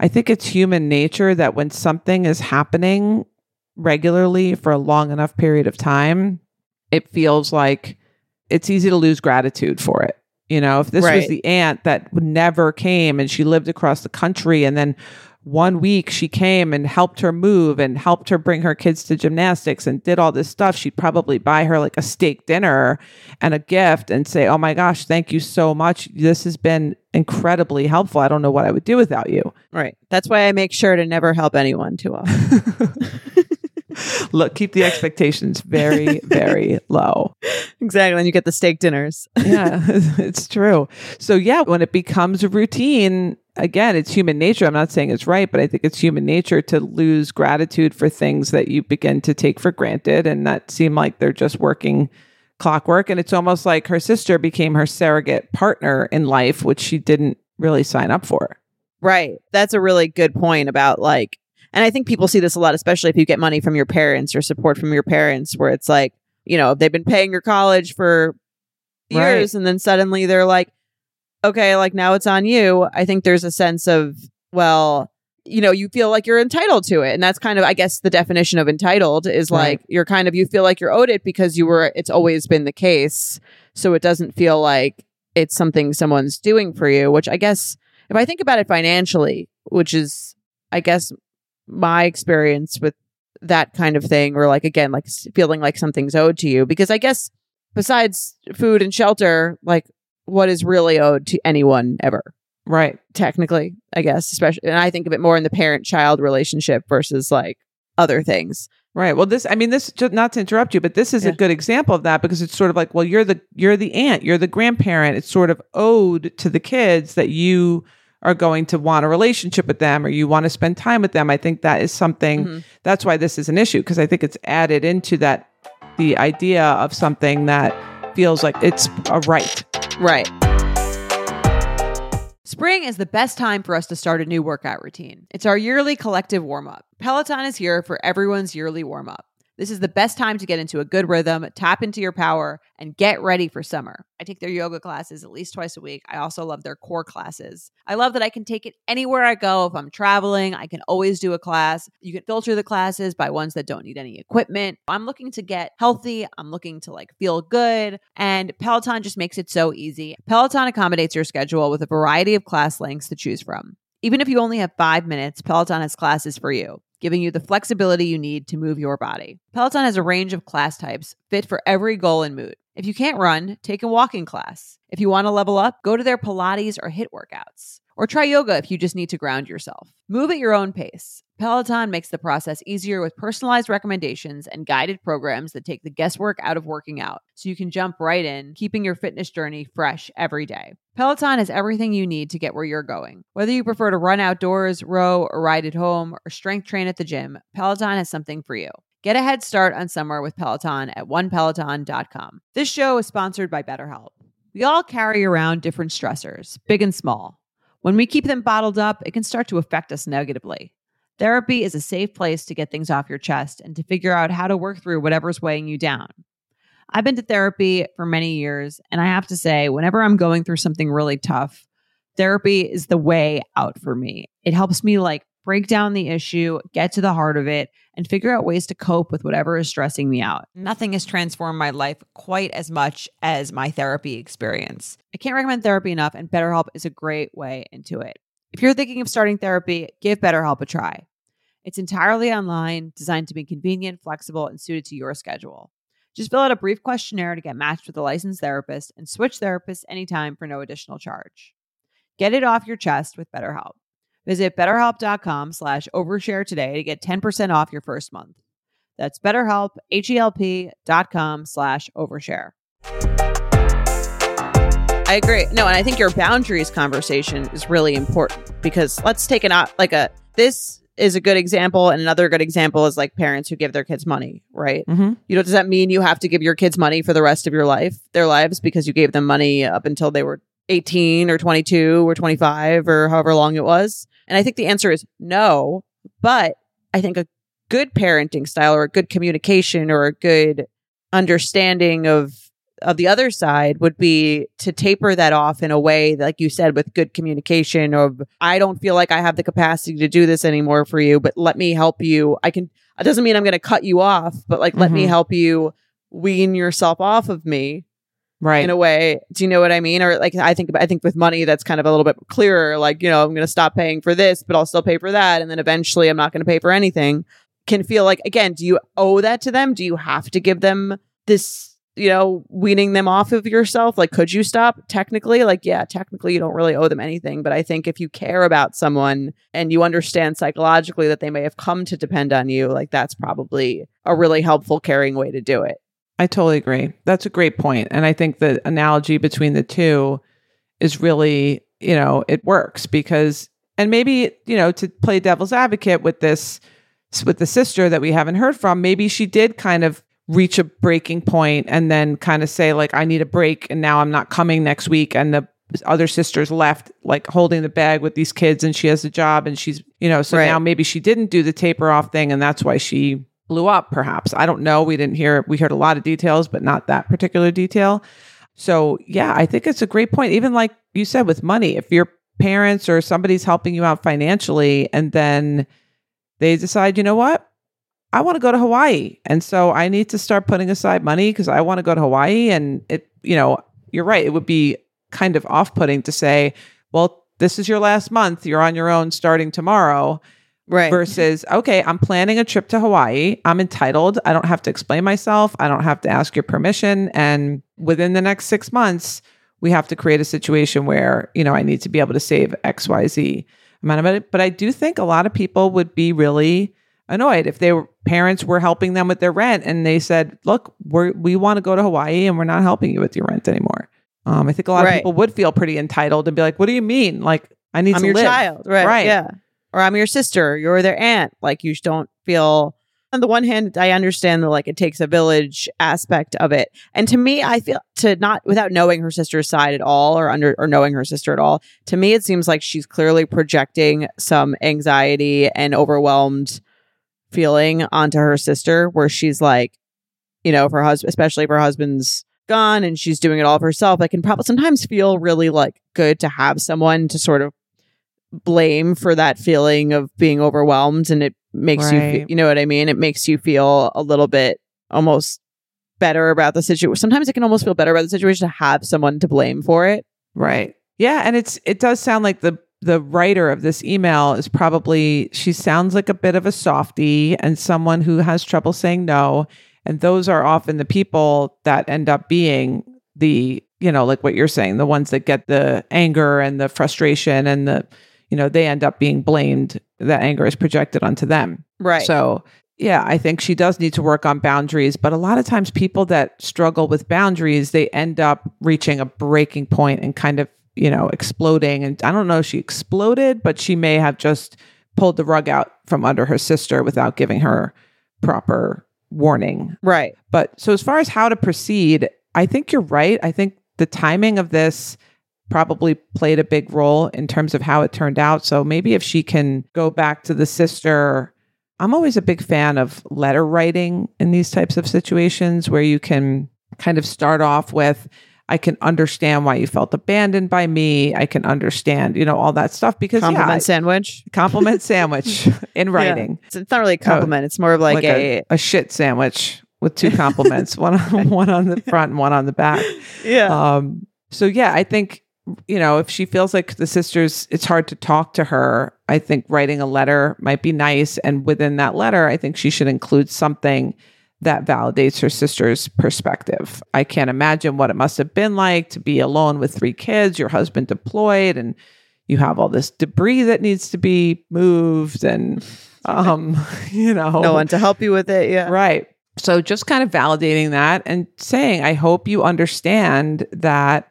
I think it's human nature that when something is happening regularly for a long enough period of time, it feels like it's easy to lose gratitude for it. You know, if this right. was the aunt that never came and she lived across the country and then one week she came and helped her move and helped her bring her kids to gymnastics and did all this stuff, she'd probably buy her like a steak dinner and a gift and say, Oh my gosh, thank you so much. This has been incredibly helpful. I don't know what I would do without you. Right. That's why I make sure to never help anyone too often. [laughs] Look, keep the expectations very, very [laughs] low. Exactly. And you get the steak dinners. yeah, [laughs] it's true. So, yeah, when it becomes a routine, again, it's human nature. I'm not saying it's right, but I think it's human nature to lose gratitude for things that you begin to take for granted and that seem like they're just working clockwork. And it's almost like her sister became her surrogate partner in life, which she didn't really sign up for. Right. That's a really good point about like, and I think people see this a lot, especially if you get money from your parents or support from your parents, where it's like, you know, they've been paying your college for years Right. and then suddenly they're like, okay, like now it's on you. I think there's a sense of, well, you know, you feel like you're entitled to it. And that's kind of, I guess, the definition of entitled is Right. like you're kind of, you feel like you're owed it because you were, it's always been the case. So it doesn't feel like it's something someone's doing for you, which I guess, if I think about it financially, which is, I guess, my experience with that kind of thing, or like, again, like feeling like something's owed to you, because I guess besides food and shelter, like what is really owed to anyone ever? Right. technically, I guess, especially. And I think of it more in the parent child relationship versus like other things. Right. Well, this, I mean, this, just not to interrupt you, but this is Yeah. a good example of that because it's sort of like, well, you're the, you're the aunt, you're the grandparent. It's sort of owed to the kids that you are going to want a relationship with them or you want to spend time with them. I think that is something, Mhm. that's why this is an issue because I think it's added into that, the idea of something that feels like it's a right. Right. Spring is the best time for us to start a new workout routine. It's our yearly collective warm up. Peloton is here for everyone's yearly warm up. This is the best time to get into a good rhythm, tap into your power, and get ready for summer. I take their yoga classes at least twice a week. I also love their core classes. I love that I can take it anywhere I go. If I'm traveling, I can always do a class. You can filter the classes by ones that don't need any equipment. I'm looking to get healthy. I'm looking to like feel good. And Peloton just makes it so easy. Peloton accommodates your schedule with a variety of class lengths to choose from. Even if you only have five minutes, Peloton has classes for you, giving you the flexibility you need to move your body. Peloton has a range of class types fit for every goal and mood. If you can't run, take a walking class. If you want to level up, go to their Pilates or HIIT workouts. Or try yoga if you just need to ground yourself. Move at your own pace. Peloton makes the process easier with personalized recommendations and guided programs that take the guesswork out of working out so you can jump right in, keeping your fitness journey fresh every day. Peloton has everything you need to get where you're going. Whether you prefer to run outdoors, row, or ride at home, or strength train at the gym, Peloton has something for you. Get a head start on summer with Peloton at onepeloton.com. This show is sponsored by BetterHelp. We all carry around different stressors, big and small. When we keep them bottled up, it can start to affect us negatively. Therapy is a safe place to get things off your chest and to figure out how to work through whatever's weighing you down. I've been to therapy for many years, and I have to say, whenever I'm going through something really tough, therapy is the way out for me. It helps me like break down the issue, get to the heart of it, and figure out ways to cope with whatever is stressing me out. Nothing has transformed my life quite as much as my therapy experience. I can't recommend therapy enough, and BetterHelp is a great way into it. If you're thinking of starting therapy, give BetterHelp a try. It's entirely online, designed to be convenient, flexible, and suited to your schedule. Just fill out a brief questionnaire to get matched with a licensed therapist and switch therapists anytime for no additional charge. Get it off your chest with BetterHelp. Visit betterhelp.com slash overshare today to get 10% off your first month. That's betterhelp, H-E-L-P dot com slash overshare. I agree. No, and I think your boundaries conversation is really important because let's take out like a this is a good example and another good example is like parents who give their kids money, right? Mm-hmm. You know, does that mean you have to give your kids money for the rest of your life, their lives because you gave them money up until they were 18 or 22 or 25 or however long it was? And I think the answer is no, but I think a good parenting style or a good communication or a good understanding of of the other side would be to taper that off in a way like you said with good communication of I don't feel like I have the capacity to do this anymore for you but let me help you I can it doesn't mean I'm going to cut you off but like let me Mhm. help you wean yourself off of me Right. in a way. Do you know what I mean? Or like I think I think with money that's kind of a little bit clearer like you know I'm going to stop paying for this but I'll still pay for that and then eventually I'm not going to pay for anything. Can feel like again do you owe that to them? Do you have to give them this you know weaning them off of yourself? Like could you stop? Technically like yeah technically you don't really owe them anything but i think if you care about someone and you understand psychologically that they may have come to depend on you like that's probably a really helpful caring way to do it I totally agree. That's a great point. And I think the analogy between the two is really, you know, it works because, and maybe, you know, to play devil's advocate with this, with the sister that we haven't heard from, maybe she did kind of reach a breaking point and then kind of say like I need a break and now I'm not coming next week and the other sisters left like holding the bag with these kids and she has a job and she's you know so Right. now maybe she didn't do the taper off thing and that's why she blew up perhaps i don't know we didn't hear we heard a lot of details but not that particular detail so yeah i think it's a great point even like you said with money if your parents or somebody's helping you out financially and then they decide you know what I want to go to Hawaii. And so I need to start putting aside money because I want to go to Hawaii. And it, you know, you're right. It would be kind of off putting to say, well, this is your last month. You're on your own starting tomorrow. Right. Versus, okay, I'm planning a trip to Hawaii. I'm entitled. I don't have to explain myself. I don't have to ask your permission. And within the next six months, we have to create a situation where, you know, I need to be able to save XYZ amount of money. But I do think a lot of people would be really annoyed if their parents were helping them with their rent and they said, "Look, we we want to go to Hawaii and we're not helping you with your rent anymore." Um, I think a lot of people would feel pretty entitled and be like, "What do you mean? Like I need I'm to your live." child, right? Right. Yeah. Or I'm your sister. You're their aunt. Like you don't feel. On the one hand, I understand that like it takes a village aspect of it, and to me, I feel to not without knowing her sister's side at all, or under or knowing her sister at all. To me, it seems like she's clearly projecting some anxiety and overwhelmed feeling onto her sister, where she's like, you know, if her husband, especially if her husband's gone and she's doing it all of herself, it can probably sometimes feel really like good to have someone to sort of blame for that feeling of being overwhelmed and it makes you Right. you know what i mean it makes you feel a little bit almost better about the situation sometimes it can almost feel better about the situation to have someone to blame for it Right. Yeah, and it's it does sound like the the writer of this email is probably she sounds like a bit of a softie and someone who has trouble saying no, and those are often the people that end up being the, you know, like what you're saying, the ones that get the anger and the frustration and the you know, they end up being blamed. That anger is projected onto them. right So, yeah, I think she does need to work on boundaries. But a lot of times, people that struggle with boundaries, they end up reaching a breaking point and kind of, you know, exploding. And I don't know if she exploded, but she may have just pulled the rug out from under her sister without giving her proper warning. right But so, as far as how to proceed, I think you're right. I think the timing of this probably played a big role in terms of how it turned out. So, maybe if she can go back to the sister, I'm always a big fan of letter writing in these types of situations where you can kind of start off with, I can understand why you felt abandoned by me. I can understand, you know, all that stuff because compliment yeah, sandwich [laughs] compliment sandwich [laughs] in writing it's, it's not really a compliment it's more of like, like a, a shit sandwich with two compliments, [laughs] one on one on the front and one on the back. yeah Um, so yeah, I think you know if she feels like the sisters, it's hard to talk to her. I think writing a letter might be nice, and within that letter, I think she should include something that validates her sister's perspective. I can't imagine what it must have been like to be alone with three kids, your husband deployed, and you have all this debris that needs to be moved, and um, [laughs] you know, no one to help you with it yeah Right. So just kind of validating that and saying, I hope you understand that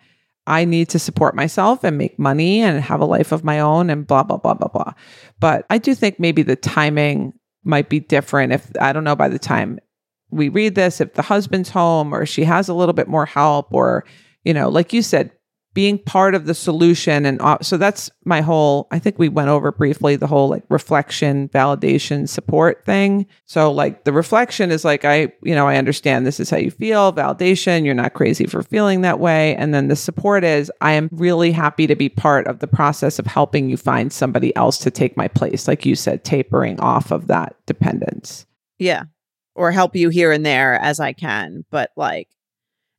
I need to support myself and make money and have a life of my own and blah, blah, blah, blah, blah. But I do think maybe the timing might be different if I don't know by the time we read this, if the husband's home or she has a little bit more help or, you know, like you said, being part of the solution and uh, so that's my whole i think we went over briefly the whole like reflection validation support thing so like the reflection is like i you know i understand this is how you feel validation you're not crazy for feeling that way and then the support is i am really happy to be part of the process of helping you find somebody else to take my place like you said tapering off of that dependence Yeah. Or help you here and there as I can. But like,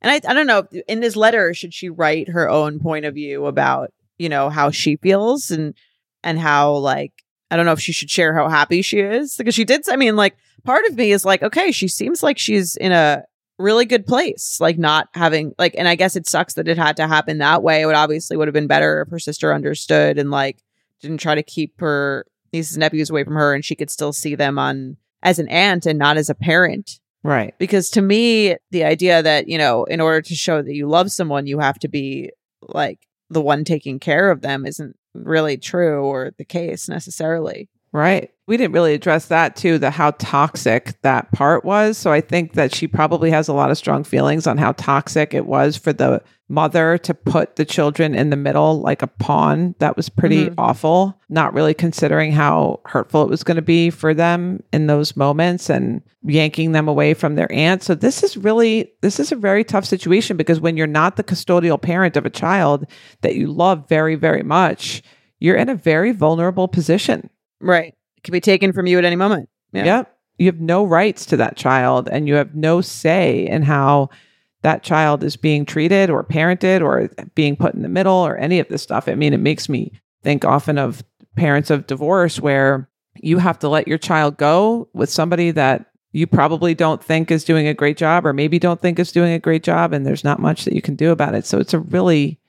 and I, I don't know, in this letter, should she write her own point of view about, you know, how she feels and, and how like, I don't know if she should share how happy she is because she did. I mean, like, part of me is like, okay, she seems like she's in a really good place, like not having like, and I guess it sucks that it had to happen that way. It would obviously would have been better if her sister understood and like didn't try to keep her nieces and nephews away from her and she could still see them on as an aunt and not as a parent. Right Because to me, the idea that, you know, in order to show that you love someone, you have to be like the one taking care of them isn't really true or the case necessarily. Right. We didn't really address that too the how toxic that part was so i think that she probably has a lot of strong feelings on how toxic it was for the mother to put the children in the middle like a pawn that was pretty Mhm. awful not really considering how hurtful it was going to be for them in those moments and yanking them away from their aunt so this is really this is a very tough situation because when you're not the custodial parent of a child that you love very very much you're in a very vulnerable position Right. Can be taken from you at any moment. Yeah. Yep. You have no rights to that child and you have no say in how that child is being treated or parented or being put in the middle or any of this stuff. I mean, it makes me think often of parents of divorce where you have to let your child go with somebody that you probably don't think is doing a great job or maybe don't think is doing a great job and there's not much that you can do about it. So it's a really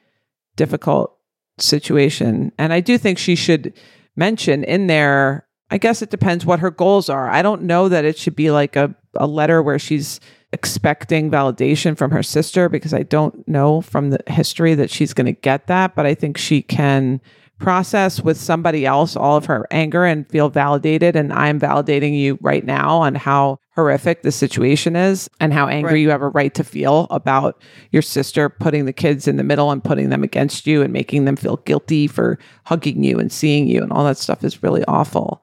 difficult situation. And I do think she should mention in there, I guess it depends what her goals are. I don't know that it should be like a, a letter where she's expecting validation from her sister because I don't know from the history that she's going to get that. But I think she can process with somebody else all of her anger and feel validated. And I'm validating you right now on how horrific the situation is and how angry Right. you have a right to feel about your sister putting the kids in the middle and putting them against you and making them feel guilty for hugging you and seeing you and all that stuff is really awful.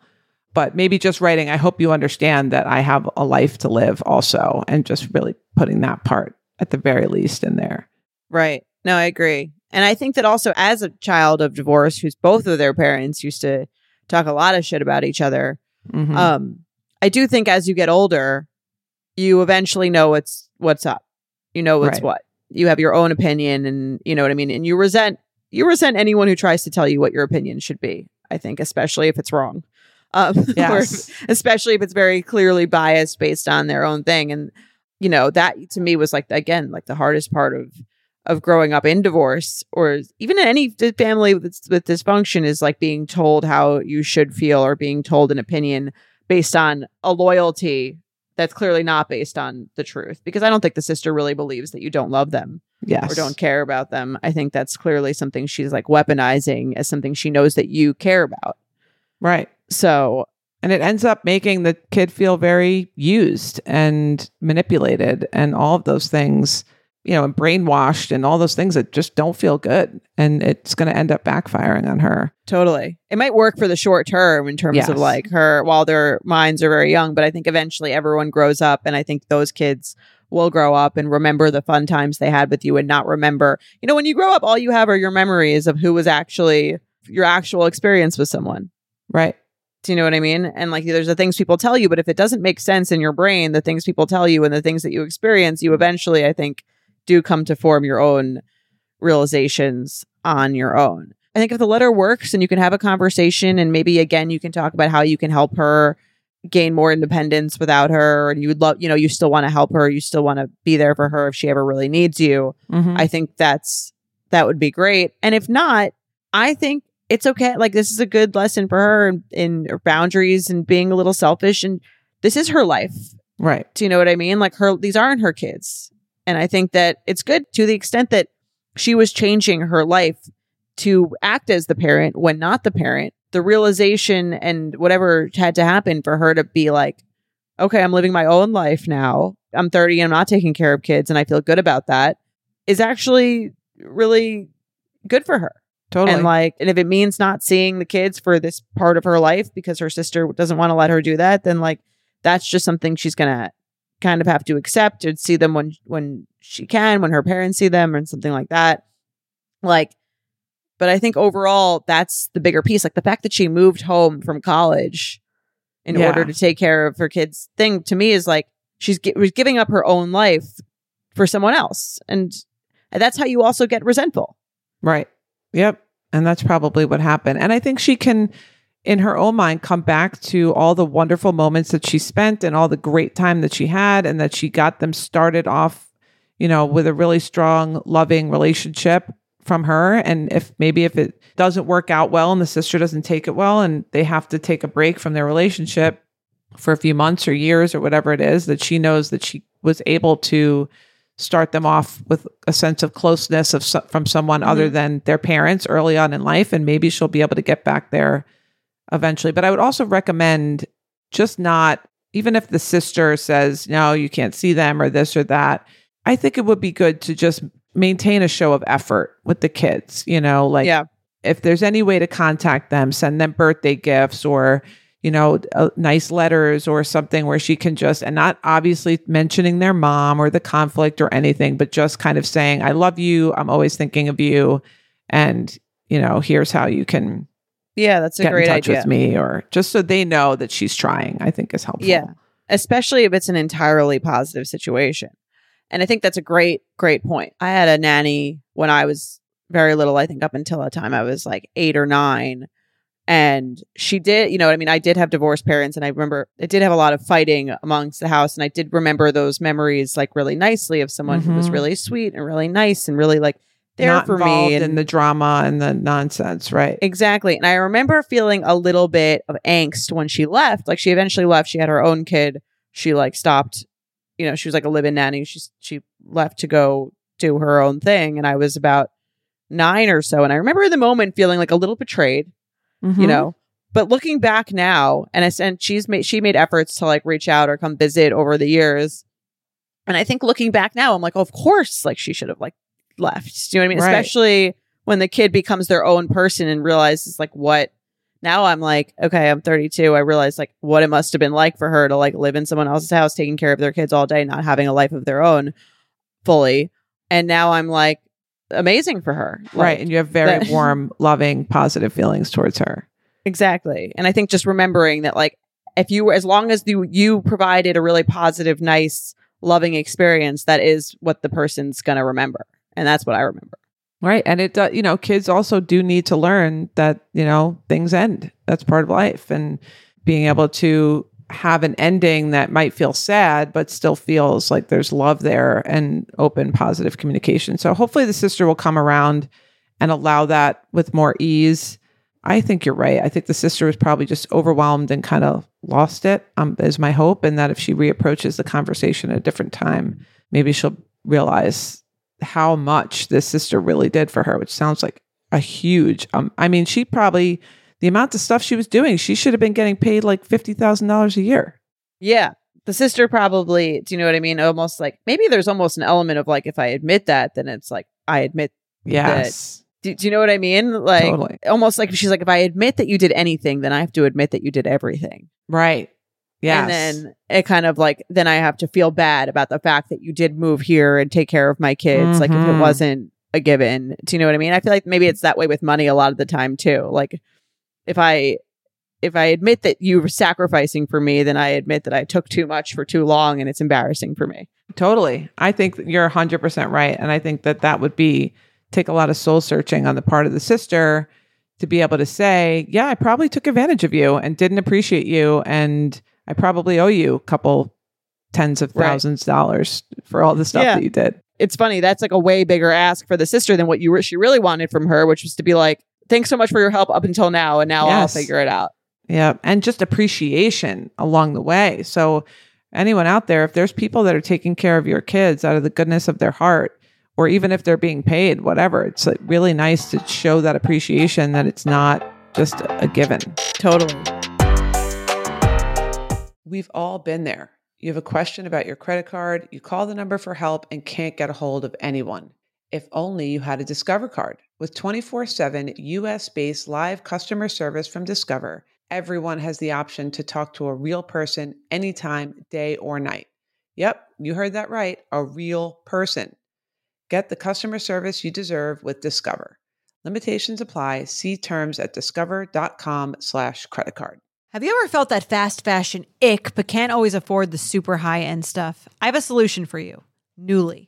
But maybe just writing, I hope you understand that I have a life to live also, and just really putting that part at the very least in there. Right. No, I agree. And I think that also as a child of divorce who's both of their parents used to talk a lot of shit about each other, Mhm. um I do think as you get older, you eventually know what's what's up. You know what's Right. what. You have your own opinion and you know what I mean and you resent you resent anyone who tries to tell you what your opinion should be. I think especially if it's wrong. Um [laughs] or especially if it's very clearly biased based on their own thing. And you know that to me was like again like the hardest part of of growing up in divorce or even in any family with, with dysfunction is like being told how you should feel or being told an opinion based on a loyalty that's clearly not based on the truth. Because i don't think the sister really believes that you don't love them yes. or don't care about them. I think that's clearly something she's like weaponizing as something she knows that you care about. Right. So And it ends up making the kid feel very used and manipulated and all of those things, you know, and brainwashed and all those things that just don't feel good. And it's going to end up backfiring on her. Totally. It might work for the short term in terms Yes. of like her while their minds are very young, but I think eventually everyone grows up and I think those kids will grow up and remember the fun times they had with you and not remember. You know, when you grow up all you have are your memories of who was actually your actual experience with someone. Right. Do you know what I mean? And like there's the things people tell you, but if it doesn't make sense in your brain, the things people tell you and the things that you experience, you eventually I think do come to form your own realizations on your own. I think if the letter works and you can have a conversation and maybe again you can talk about how you can help her gain more independence without her and you would love you know you still want to help her you still want to be there for her if she ever really needs you Mhm. i think that's that would be great and if not i think it's okay like this is a good lesson for her in, in her boundaries and being a little selfish and this is her life right. do you know what I mean? Like her, these aren't her kids. And I think that it's good to the extent that she was changing her life to act as the parent when not the parent. The realization and whatever had to happen for her to be like, okay, I'm living my own life now. I'm 30 and I'm not taking care of kids and I feel good about that is actually really good for her. Totally. And like, and if it means not seeing the kids for this part of her life because her sister doesn't want to let her do that, then like that's just something she's gonna kind of have to accept and see them when when she can, when her parents see them, and something like that. Like, but I think overall that's the bigger piece. Like the fact that she moved home from college in Yeah. order to take care of her kids thing to me is like she's gi- was giving up her own life for someone else, and that's how you also get resentful. Right. Yep. And that's probably what happened. And I think she can, in her own mind, come back to all the wonderful moments that she spent and all the great time that she had, and that she got them started off, you know, with a really strong, loving relationship from her. And if maybe if it doesn't work out well and the sister doesn't take it well and they have to take a break from their relationship for a few months or years or whatever it is, that she knows that she was able to start them off with a sense of closeness of from someone other mm-hmm. than their parents early on in life and maybe she'll be able to get back there eventually. But I would also recommend just not, even if the sister says, no, you can't see them or this or that, I think it would be good to just maintain a show of effort with the kids, you know, like Yeah. if there's any way to contact them, send them birthday gifts or, you know, uh, nice letters or something where she can just, and not obviously mentioning their mom or the conflict or anything, but just kind of saying, I love you. I'm always thinking of you. And, you know, here's how you can Yeah, that's a get in great touch idea. with me or just so they know that she's trying, I think is helpful. Yeah. Especially if it's an entirely positive situation. And I think that's a great, great point. I had a nanny when I was very little, I think up until the time I was like eight or nine. And she did, you know, what I mean, I did have divorced parents, and I remember it did have a lot of fighting amongst the house. And I did remember those memories like really nicely of someone who was Mhm. really sweet and really nice and really like there Not for me. And in the drama and the nonsense, right? Exactly. And I remember feeling a little bit of angst when she left. Like she eventually left. She had her own kid. She like stopped, you know, she was like a live-in nanny. She she left to go do her own thing. And I was about nine or so. And I remember in the moment feeling like a little betrayed, you Mhm. know. But looking back now, and I and she's made she made efforts to like reach out or come visit over the years. And I think looking back now, I'm like, oh, of course, like she should have like left. Do you know what I mean? Right. Especially when the kid becomes their own person and realizes like what now I'm like, okay, I'm 32. I realize like what it must have been like for her to like live in someone else's house, taking care of their kids all day, not having a life of their own fully. And now I'm like, amazing for her. right. And you have very that- [laughs] warm, loving, positive feelings towards her. Exactly. And I think just remembering that like if you were, as long as you you provided a really positive, nice, loving experience, that is what the person's gonna remember. And that's what I remember. Right. And it does, you know, kids also do need to learn that, you know, things end. That's part of life. And being able to have an ending that might feel sad, but still feels like there's love there and open, positive communication. So hopefully the sister will come around and allow that with more ease. I think you're right. I think the sister was probably just overwhelmed and kind of lost it, um, is my hope. And that if she reapproaches the conversation at a different time, maybe she'll realize how much this sister really did for her, which sounds like a huge. Um, I mean, she probably the amount of stuff she was doing, she should have been getting paid like fifty thousand dollars a year. Yeah. The sister probably, do you know what I mean? Almost like maybe there's almost an element of like if I admit that, then it's like I admit Yes, do, do you know what I mean? Like totally almost like she's like, if I admit that you did anything, then I have to admit that you did everything. right. Yes, And then it kind of like, then I have to feel bad about the fact that you did move here and take care of my kids. Like if it Mhm. wasn't a given. Do you know what I mean? I feel like maybe it's that way with money a lot of the time too. Like if I, if I admit that you were sacrificing for me, then I admit that I took too much for too long and it's embarrassing for me. totally. I think that you're hundred percent right, and I think that that would be take a lot of soul searching on the part of the sister to be able to say, yeah, I probably took advantage of you and didn't appreciate you, and I probably owe you a couple tens of Right. thousands of dollars for all the stuff Yeah. that you did. It's funny. That's like a way bigger ask for the sister than what you were, she really wanted from her, which was to be like, thanks so much for your help up until now. And now I'll figure it out. Yeah. And just appreciation along the way. So, anyone out there, if there's people that are taking care of your kids out of the goodness of their heart, or even if they're being paid, whatever, it's like really nice to show that appreciation that it's not just a given. Totally. We've all been there. You have a question about your credit card, you call the number for help and can't get a hold of anyone. If only you had a Discover card. With 24 7 US based live customer service from Discover, everyone has the option to talk to a real person anytime, day or night. Yep, you heard that right. A real person. Get the customer service you deserve with Discover. Limitations apply. See terms at discover.com slash credit card. Have you ever felt that fast fashion ick but can't always afford the super high end stuff? I have a solution for you Nuuly.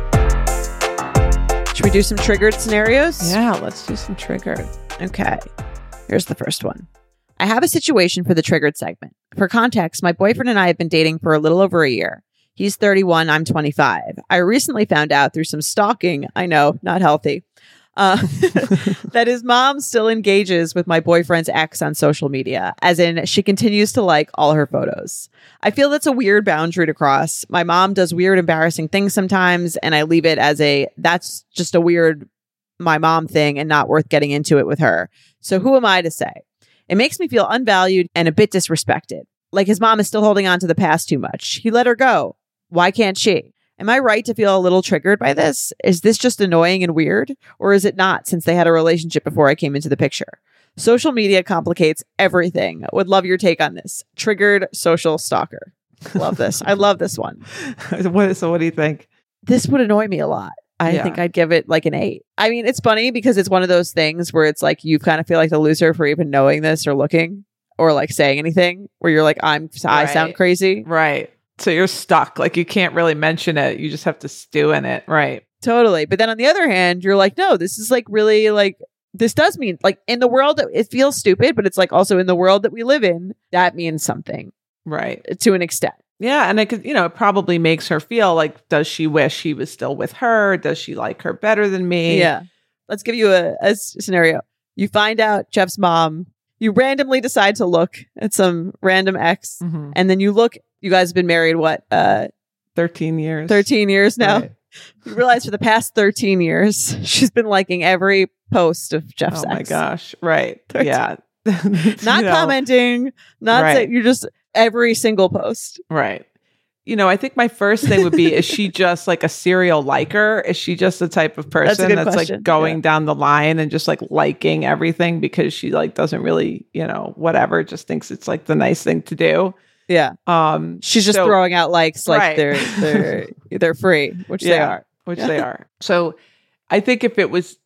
Should we do some triggered scenarios? Yeah, let's do some triggered. Okay. Here's the first one. I have a situation for the triggered segment. For context, my boyfriend and I have been dating for a little over a year. He's 31, I'm 25. I recently found out through some stalking, I know, not healthy, uh, [laughs] [laughs] that his mom still engages with my boyfriend's ex on social media, as in she continues to like all her photos. I feel that's a weird boundary to cross. My mom does weird, embarrassing things sometimes, and I leave it as a that's just a weird my mom thing and not worth getting into it with her. So who am I to say? It makes me feel unvalued and a bit disrespected. Like his mom is still holding on to the past too much. He let her go. Why can't she? Am I right to feel a little triggered by this? Is this just annoying and weird? Or is it not since they had a relationship before I came into the picture? Social media complicates everything. Would love your take on this. Triggered social stalker. Love this. I love this one. [laughs] what, so, what do you think? This would annoy me a lot. I Yeah. think I'd give it like an eight. I mean, it's funny because it's one of those things where it's like you kind of feel like the loser for even knowing this or looking or like saying anything where you're like, I'm, I sound crazy. Right. So you're stuck. Like you can't really mention it. You just have to stew in it. Right. Totally. But then on the other hand, you're like, no, this is like really like this does mean like in the world it feels stupid, but it's like also in the world that we live in, that means something Right. Uh, to an extent. Yeah. And it could, you know, it probably makes her feel like, does she wish he was still with her? Does she like her better than me? Yeah. Let's give you a scenario. You find out Jeff's mom, you randomly decide to look at some random ex, Mhm. and then you look, you guys have been married, what, uh, 13 years. 13 years now? Right. [laughs] You realize for the past 13 years, [laughs] she's been liking every post of Jeff's Oh my ex. gosh. Right. [laughs] 13. Yeah. Not know, commenting, not Right. saying, you're just every single post. Right. You know, I think my first thing would be is she [laughs] just like a serial liker? Is she just the type of person good that's, like going Yeah. down the line and just like liking everything because she like doesn't really, you know, whatever, just thinks it's like the nice thing to do. Yeah. Um She's just so- throwing out likes like Right. they're they're [laughs] they're free, which they are. which Yeah. they are. So I think if it was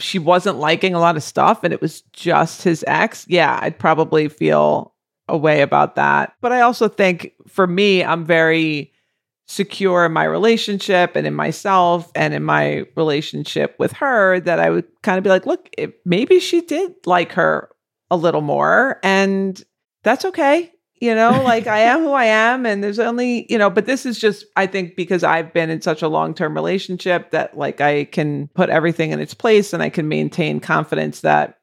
she wasn't liking a lot of stuff and it was just his ex, yeah, I'd probably feel way about that. But I also think for me, I'm very secure in my relationship and in myself and in my relationship with her that I would kind of be like, look, it, maybe she did like her a little more and that's okay. You know, [laughs] like I am who I am, and there's only, you know, but this is just, I think, because I've been in such a long term relationship that like I can put everything in its place and I can maintain confidence that,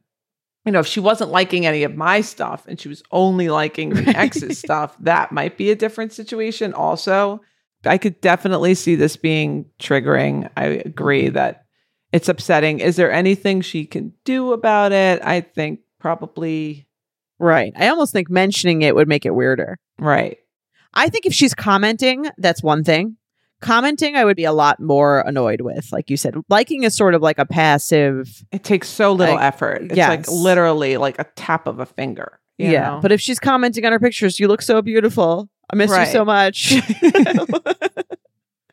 you know, if she wasn't liking any of my stuff and she was only liking the [laughs] ex's stuff, that might be a different situation also. I could definitely see this being triggering. I agree that it's upsetting. Is there anything she can do about it? I think probably Right. I almost think mentioning it would make it weirder. right. I think if she's commenting, that's one thing. Commenting, I would be a lot more annoyed with. Like you said, liking is sort of like a passive. It takes so little Like, effort. It's yes. like literally like a tap of a finger. you yeah. know? But if she's commenting on her pictures, you look so beautiful. I miss Right. you so much. [laughs]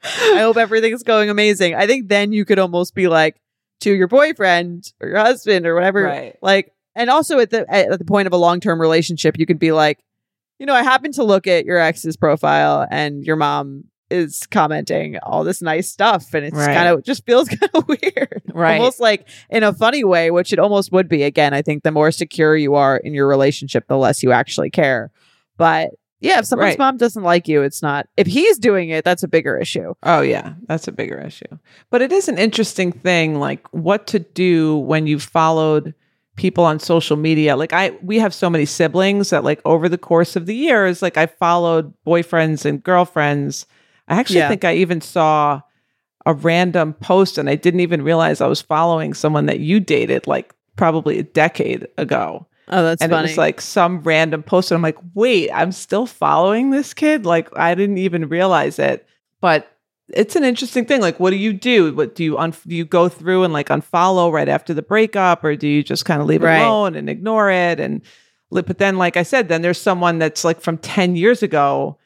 I hope everything's going amazing. I think then you could almost be like to your boyfriend or your husband or whatever. right. Like, and also at the at the point of a long term relationship, you could be like, you know, I happen to look at your ex's profile and your mom is commenting all this nice stuff, and it's Right. kind of just feels [laughs] kind of weird, Right. Almost like in a funny way, which it almost would be. Again, I think the more secure you are in your relationship, the less you actually care. But yeah, if someone's Right. mom doesn't like you, it's not. If he's doing it, that's a bigger issue. Oh yeah, that's a bigger issue. But it is an interesting thing like what to do when you followed people on social media. Like I we have so many siblings that like over the course of the years like I followed boyfriends and girlfriends. I actually Yeah. think I even saw a random post and I didn't even realize I was following someone that you dated like probably a decade ago. Oh, that's and funny. it was like some random post. And I'm like, wait, I'm still following this kid? Like, I didn't even realize it. But it's an interesting thing. Like, what do you do? What do you un- do you go through and like unfollow right after the breakup, or do you just kind of leave Right. it alone and ignore it? And but then, like I said, then there's someone that's like from ten years ago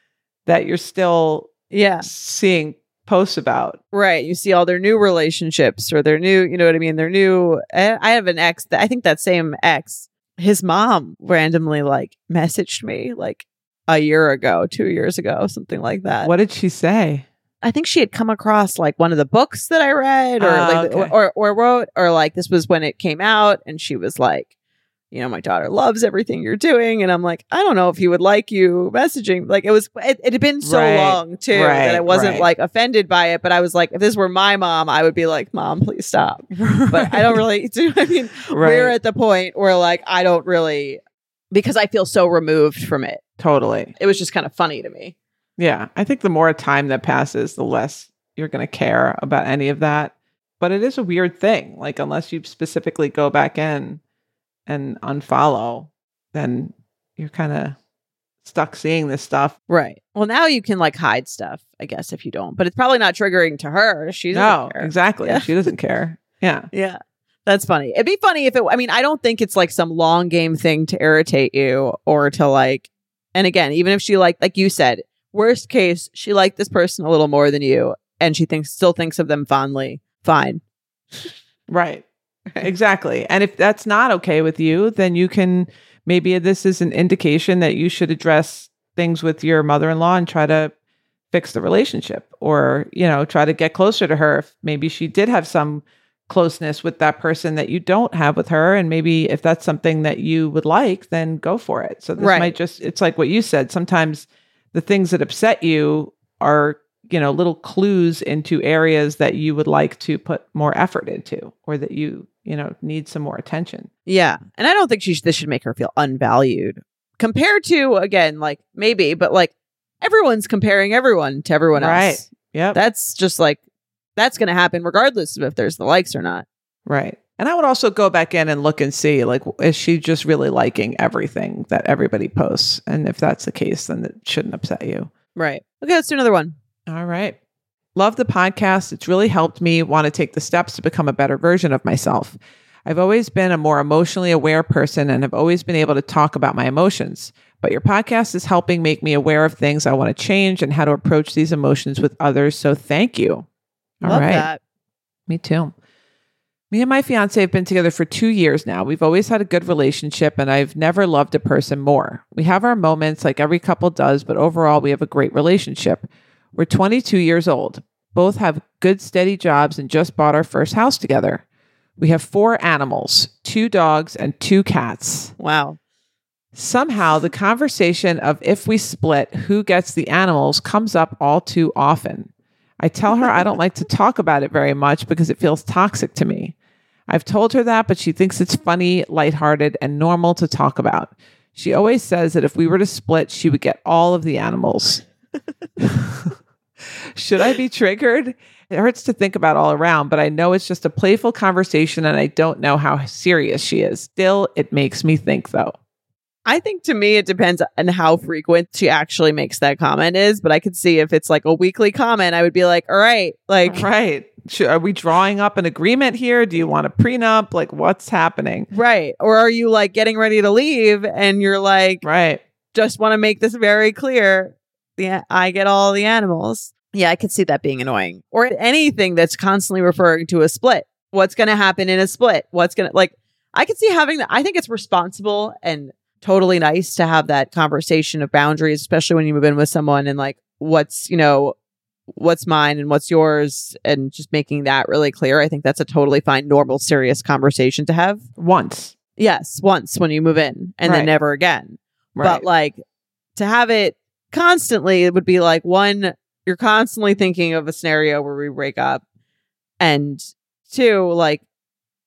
that you're still yeah. seeing posts about. Right. You see all their new relationships or their new, you know what I mean? Their new, I I have an ex that I think that same ex, his mom randomly like messaged me like a year ago, two years ago, something like that. What did she say? I think she had come across like one of the books that I read or Ah, like, okay. or, or wrote, or like this was when it came out and she was like, you know, my daughter loves everything you're doing. And I'm like, I don't know if he would like you messaging. Like it was, it, it had been so Right. long too that I wasn't right. like offended by it. But I was like, if this were my mom, I would be like, mom, please stop. [laughs] But I don't really, [laughs] do I mean, we're at the point where like, I don't really, because I feel so removed from it. totally. It was just kind of funny to me. Yeah, I think the more time that passes, the less you're going to care about any of that. But it is a weird thing. Like, unless you specifically go back in and unfollow, then you're kind of stuck seeing this stuff. Right. Well, now you can like hide stuff, I guess, if you don't. But it's probably not triggering to her. She doesn't no, care. exactly. Yeah. She doesn't care. Yeah. [laughs] Yeah. That's funny. It'd be funny if it, I mean, I don't think it's like some long game thing to irritate you or to like, and again, even if she like, like you said, worst case, she liked this person a little more than you and she thinks, still thinks of them fondly. Fine. Right. [laughs] Exactly. And if that's not okay with you, then you can maybe this is an indication that you should address things with your mother in law and try to fix the relationship or, you know, try to get closer to her. If maybe she did have some closeness with that person that you don't have with her. And maybe if that's something that you would like, then go for it. So this Right. might just, it's like what you said. Sometimes the things that upset you are you know little clues into areas that you would like to put more effort into or that you you know need some more attention Yeah. And I don't think she sh- this should make her feel unvalued compared to, again, like maybe, but like everyone's comparing everyone to everyone else. Right. yep That's just like, that's going to happen regardless of if there's the likes or not. right and i would also go back in and look and see like is she just really liking everything that everybody posts and if that's the case then it shouldn't upset you Right. Okay. Let's do another one. All right. Love the podcast. It's really helped me want to take the steps to become a better version of myself. I've always been a more emotionally aware person and have always been able to talk about my emotions. But your podcast is helping make me aware of things I want to change and how to approach these emotions with others. So thank you. All Love right. that. Me too. Me and my fiance have been together for two years now. We've always had a good relationship, and I've never loved a person more. We have our moments like every couple does, but overall, we have a great relationship. We're 22 years old, both have good, steady jobs, and just bought our first house together. We have four animals two dogs and two cats. Wow. Somehow, the conversation of if we split, who gets the animals comes up all too often. I tell her I don't like to talk about it very much because it feels toxic to me. I've told her that, but she thinks it's funny, lighthearted, and normal to talk about. She always says that if we were to split, she would get all of the animals. Should I be triggered? It hurts to think about all around, but I know it's just a playful conversation and I don't know how serious she is. Still, it makes me think though. I think to me, it depends on how frequent she actually makes that comment is, but I could see if it's like a weekly comment, I would be like, all right, like, Right. Should, are we drawing up an agreement here? Do you want a prenup? Like, what's happening? right. Or are you like getting ready to leave and you're like, Right. just want to make this very clear. Yeah, I get all the animals. Yeah, I could see that being annoying. Or anything that's constantly referring to a split. What's going to happen in a split? What's going to like I could see having that. I think it's responsible and totally nice to have that conversation of boundaries, especially when you move in with someone and like what's, you know, what's mine and what's yours and just making that really clear. I think that's a totally fine, normal, serious conversation to have. Once. Yes, once when you move in and Right. then never again. Right. But like to have it constantly, it would be like one, you're constantly thinking of a scenario where we break up. And two, like,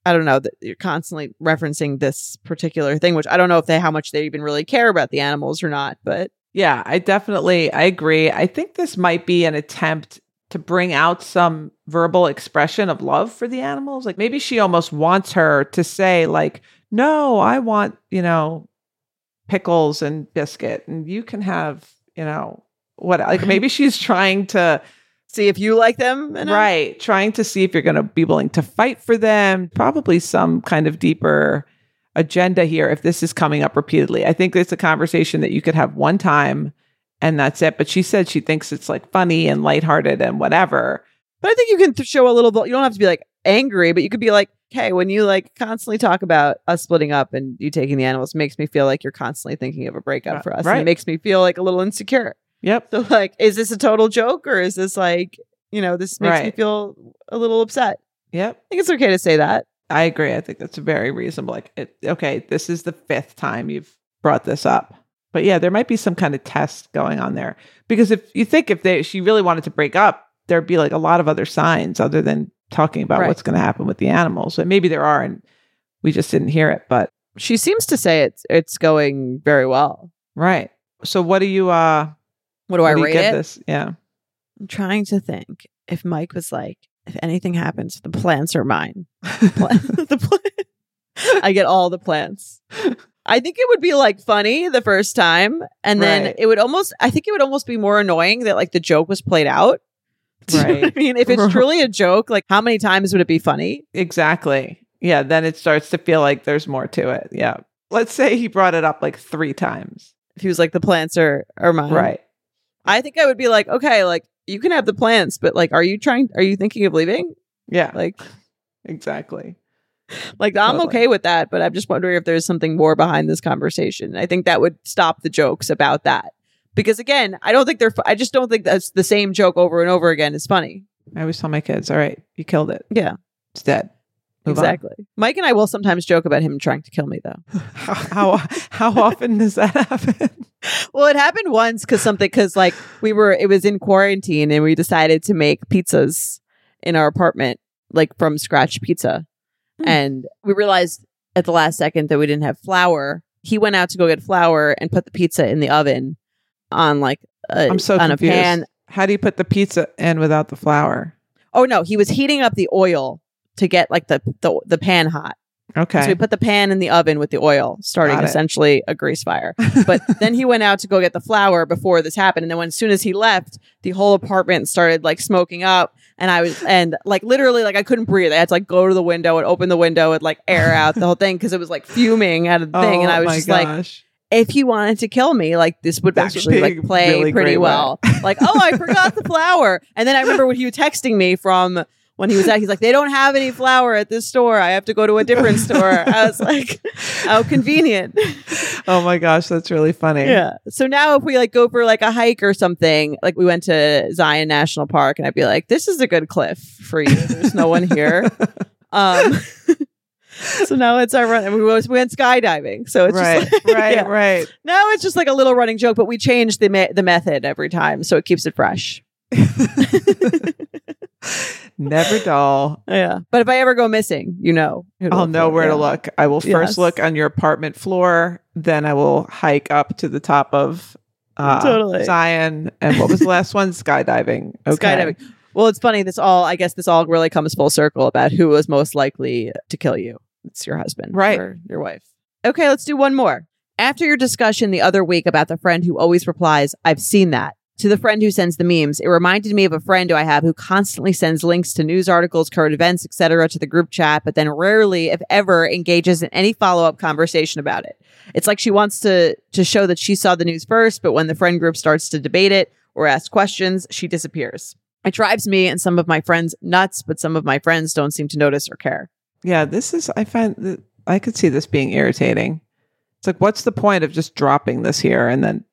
I don't know that you're constantly referencing this particular thing, which I don't know if they how much they even really care about the animals or not. But Yeah, I definitely I agree. I think this might be an attempt to bring out some verbal expression of love for the animals. Like maybe she almost wants her to say, like, no, I want, you know, pickles and biscuit, and you can have, you know, what like maybe she's trying to See if you like them. enough? right trying to see if you're going to be willing to fight for them probably some kind of deeper agenda here if this is coming up repeatedly i think it's a conversation that you could have one time and that's it but she said she thinks it's like funny and lighthearted and whatever But I think you can th- show a little bit. You don't have to be like angry, but you could be like, "Hey, when you like constantly talk about us splitting up and you taking the animals, makes me feel like you're constantly thinking of a breakup for us. And right. it makes me feel like a little insecure. yep So, like, is this a total joke or is this like, you know, this makes me feel a little upset? yep I think it's okay to say that. i agree i think that's very reasonable like it, okay this is the fifth time you've brought this up but yeah there might be some kind of test going on there because if you think if they she really wanted to break up there'd be like a lot of other signs other than talking about Right. what's going to happen with the animals and maybe there are and we just didn't hear it but She seems to say it's it's going very well. right so what do you uh What do I what rate it? this yeah I'm trying to think if Mike was like, if anything happens, the plants are mine. [laughs] [laughs] The pla- I get all the plants. I think it would be like funny the first time, and then Right. it would almost. I think it would almost be more annoying that like the joke was played out. [laughs] Right. I mean, if it's truly a joke, like how many times would it be funny? exactly yeah then it starts to feel like there's more to it yeah let's say he brought it up like three times If he was like, the plants are are mine. right I think I would be like, okay, like you can have the plants, but like, are you trying? Are you thinking of leaving? yeah Like, [laughs] exactly Like I'm Totally. okay with that, but I'm just wondering if there's something more behind this conversation. I think that would stop the jokes about that. Because again, I don't think they're I just don't think that's the same joke over and over again is funny. I always tell my kids, all right, you killed it. Yeah. It's dead. Move on." exactly. Mike and I will sometimes joke about him trying to kill me though. [laughs] How, how how often does that happen? [laughs] Well, it happened once cuz something cuz like we were it was in quarantine and we decided to make pizzas in our apartment like from scratch pizza. Hmm. And we realized at the last second that we didn't have flour. He went out to go get flour and put the pizza in the oven on like a, I'm so on confused. a pan. How do you put the pizza in without the flour? Oh no, he was heating up the oil to get like the the, the pan hot. Okay. So we put the pan in the oven with the oil, starting Got it. essentially a grease fire. [laughs] But then he went out to go get the flour before this happened. And then when as soon as he left, the whole apartment started like smoking up. And I was and like literally like I couldn't breathe. I had to like go to the window and open the window and like air out the whole thing because it was like fuming out of the thing. And oh I was Oh my just like, gosh. If he wanted to kill me, like this would This actually be like play really pretty well. like, oh, I forgot the flour. And then I remember when he was texting me from when he was at, he's like, they don't have any flour at this store. I have to go to a different store. I was like, how convenient. oh my gosh, that's really funny. yeah. So now if we like go for like a hike or something, like we went to Zion National Park and I'd be like, this is a good cliff for you. There's no one here. [laughs] Um, [laughs] so now it's our run. And we went, went skydiving. So it's right, just like, [laughs] right, yeah. right. now it's just like a little running joke, but we change the me- the method every time, so it keeps it fresh. [laughs] Never dull. Yeah, but if I ever go missing, you know, I'll know where to look. I will first Yes. look on your apartment floor, then I will hike up to the top of uh, Totally. Zion. And what was the last one? Skydiving. Okay. Skydiving. Well, it's funny. This all, I guess, this all really comes full circle about who was most likely to kill you. It's your husband, Right. Or your wife. Okay, let's do one more. After your discussion the other week about the friend who always replies, "I've seen that." To the friend who sends the memes, it reminded me of a friend who I have who constantly sends links to news articles, current events, etc. to the group chat, but then rarely, if ever, engages in any follow-up conversation about it. It's like she wants to to show that she saw the news first, but when the friend group starts to debate it or ask questions, she disappears. It drives me and some of my friends nuts, but some of my friends don't seem to notice or care. Yeah, this is, I find that I could see this being irritating. It's like, what's the point of just dropping this here and then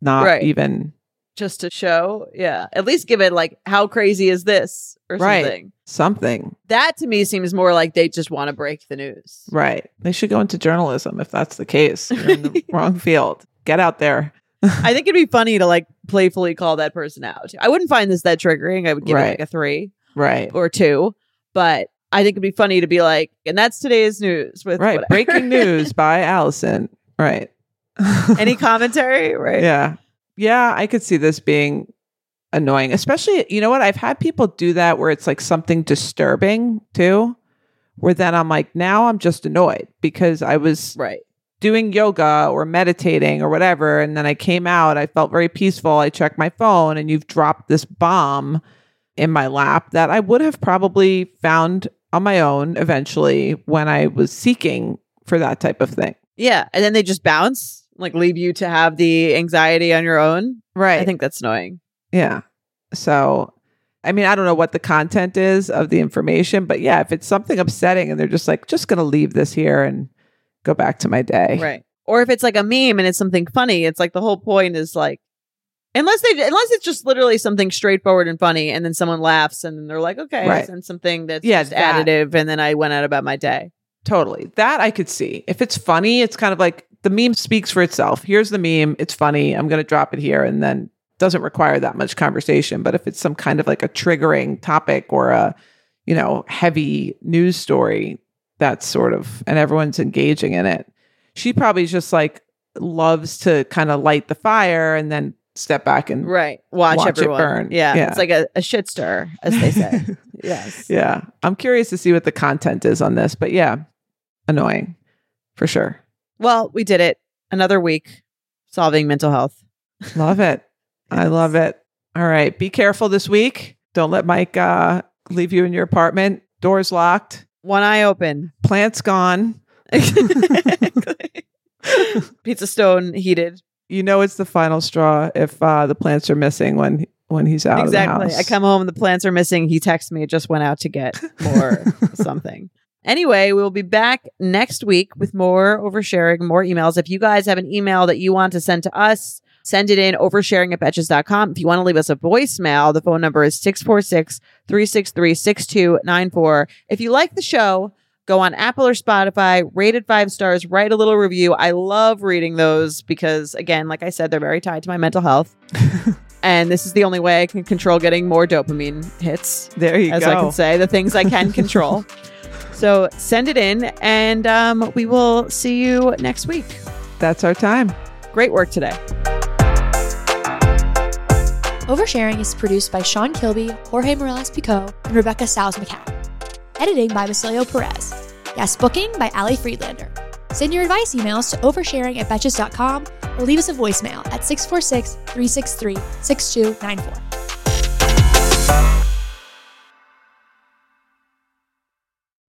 not Right. even Just to show, yeah. At least give it like, how crazy is this or Right. something. something? That to me seems more like they just want to break the news. Right. They should go into journalism if that's the case. You're in the [laughs] wrong field. Get out there. [laughs] I think it'd be funny to like playfully call that person out. I wouldn't find this that triggering. I would give it like a three Right. or two, but I think it'd be funny to be like, and that's today's news with Right. whatever. Breaking news [laughs] by Allison. Right. [laughs] Any commentary, right? yeah. Yeah, I could see this being annoying. Especially, you know what? I've had people do that where it's like something disturbing too, where then I'm like, now I'm just annoyed because I was Right. doing yoga or meditating or whatever. And then I came out, I felt very peaceful. I checked my phone, and you've dropped this bomb in my lap that I would have probably found on my own eventually when I was seeking for that type of thing. Yeah. And then they just bounce, like leave you to have the anxiety on your own. Right. I think that's annoying. Yeah. So, I mean, I don't know what the content is of the information, but yeah, if it's something upsetting and they're just like, just going to leave this here and go back to my day. Right. Or if it's like a meme and it's something funny, it's like the whole point is like, unless they, unless it's just literally something straightforward and funny, and then someone laughs and then they're like, okay, Right. sent something that's Yeah, just that. additive, and then I went out about my day. Totally. That I could see. If it's funny, it's kind of like the meme speaks for itself. Here's the meme. It's funny. I'm going to drop it here and then doesn't require that much conversation. But if it's some kind of like a triggering topic or a, you know, heavy news story, that's sort of, and everyone's engaging in it. She probably just like loves to kind of light the fire and then step back and Right. Watch, Watch it everyone. burn. Yeah. Yeah. It's like a, a shit stir, as they say. [laughs] yes. yeah. I'm curious to see what the content is on this. But yeah, annoying for sure. Well, we did it. Another week solving mental health. Love it. [laughs] I love it. All right. Be careful this week. Don't let Mike uh, leave you in your apartment. Doors locked. One eye open. Plants gone. [laughs] Pizza stone heated. You know it's the final straw if uh, the plants are missing when when he's out exactly. I come home, the plants are missing. He texts me, just went out to get [laughs] more something. Anyway, we'll be back next week with more oversharing, more emails. If you guys have an email that you want to send to us, send it in oversharing at betches.com. If you want to leave us a voicemail, the phone number is 646 363 6294. If you like the show, go on Apple or Spotify, rate it five stars, write a little review. I love reading those because, again, like I said, they're very tied to my mental health. [laughs] and this is the only way I can control getting more dopamine hits, there you as go. As I can say, the things I can control. [laughs] So send it in, and um, we will see you next week. That's our time. Great work today. Oversharing is produced by Sean Kilby, Jorge Morales Pico, and Rebecca Stiles McCann. Editing by Basilio Perez. Guest booking by Ali Friedlander. Send your advice emails to oversharing at betches.com or leave us a voicemail at 646 363 6294.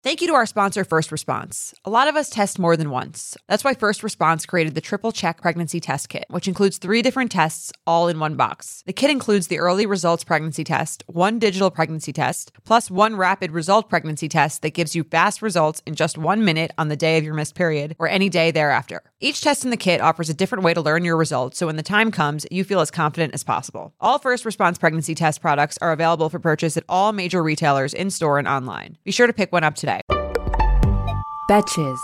Thank you to our sponsor, First Response. A lot of us test more than once. That's why First Response created the Triple Check Pregnancy Test Kit, which includes three different tests all in one box. The kit includes the Early Results Pregnancy Test, one digital pregnancy test, plus one rapid result pregnancy test that gives you fast results in just one minute on the day of your missed period or any day thereafter. Each test in the kit offers a different way to learn your results, so when the time comes, you feel as confident as possible. All First Response Pregnancy Test products are available for purchase at all major retailers in store and online. Be sure to pick one up today. Betches.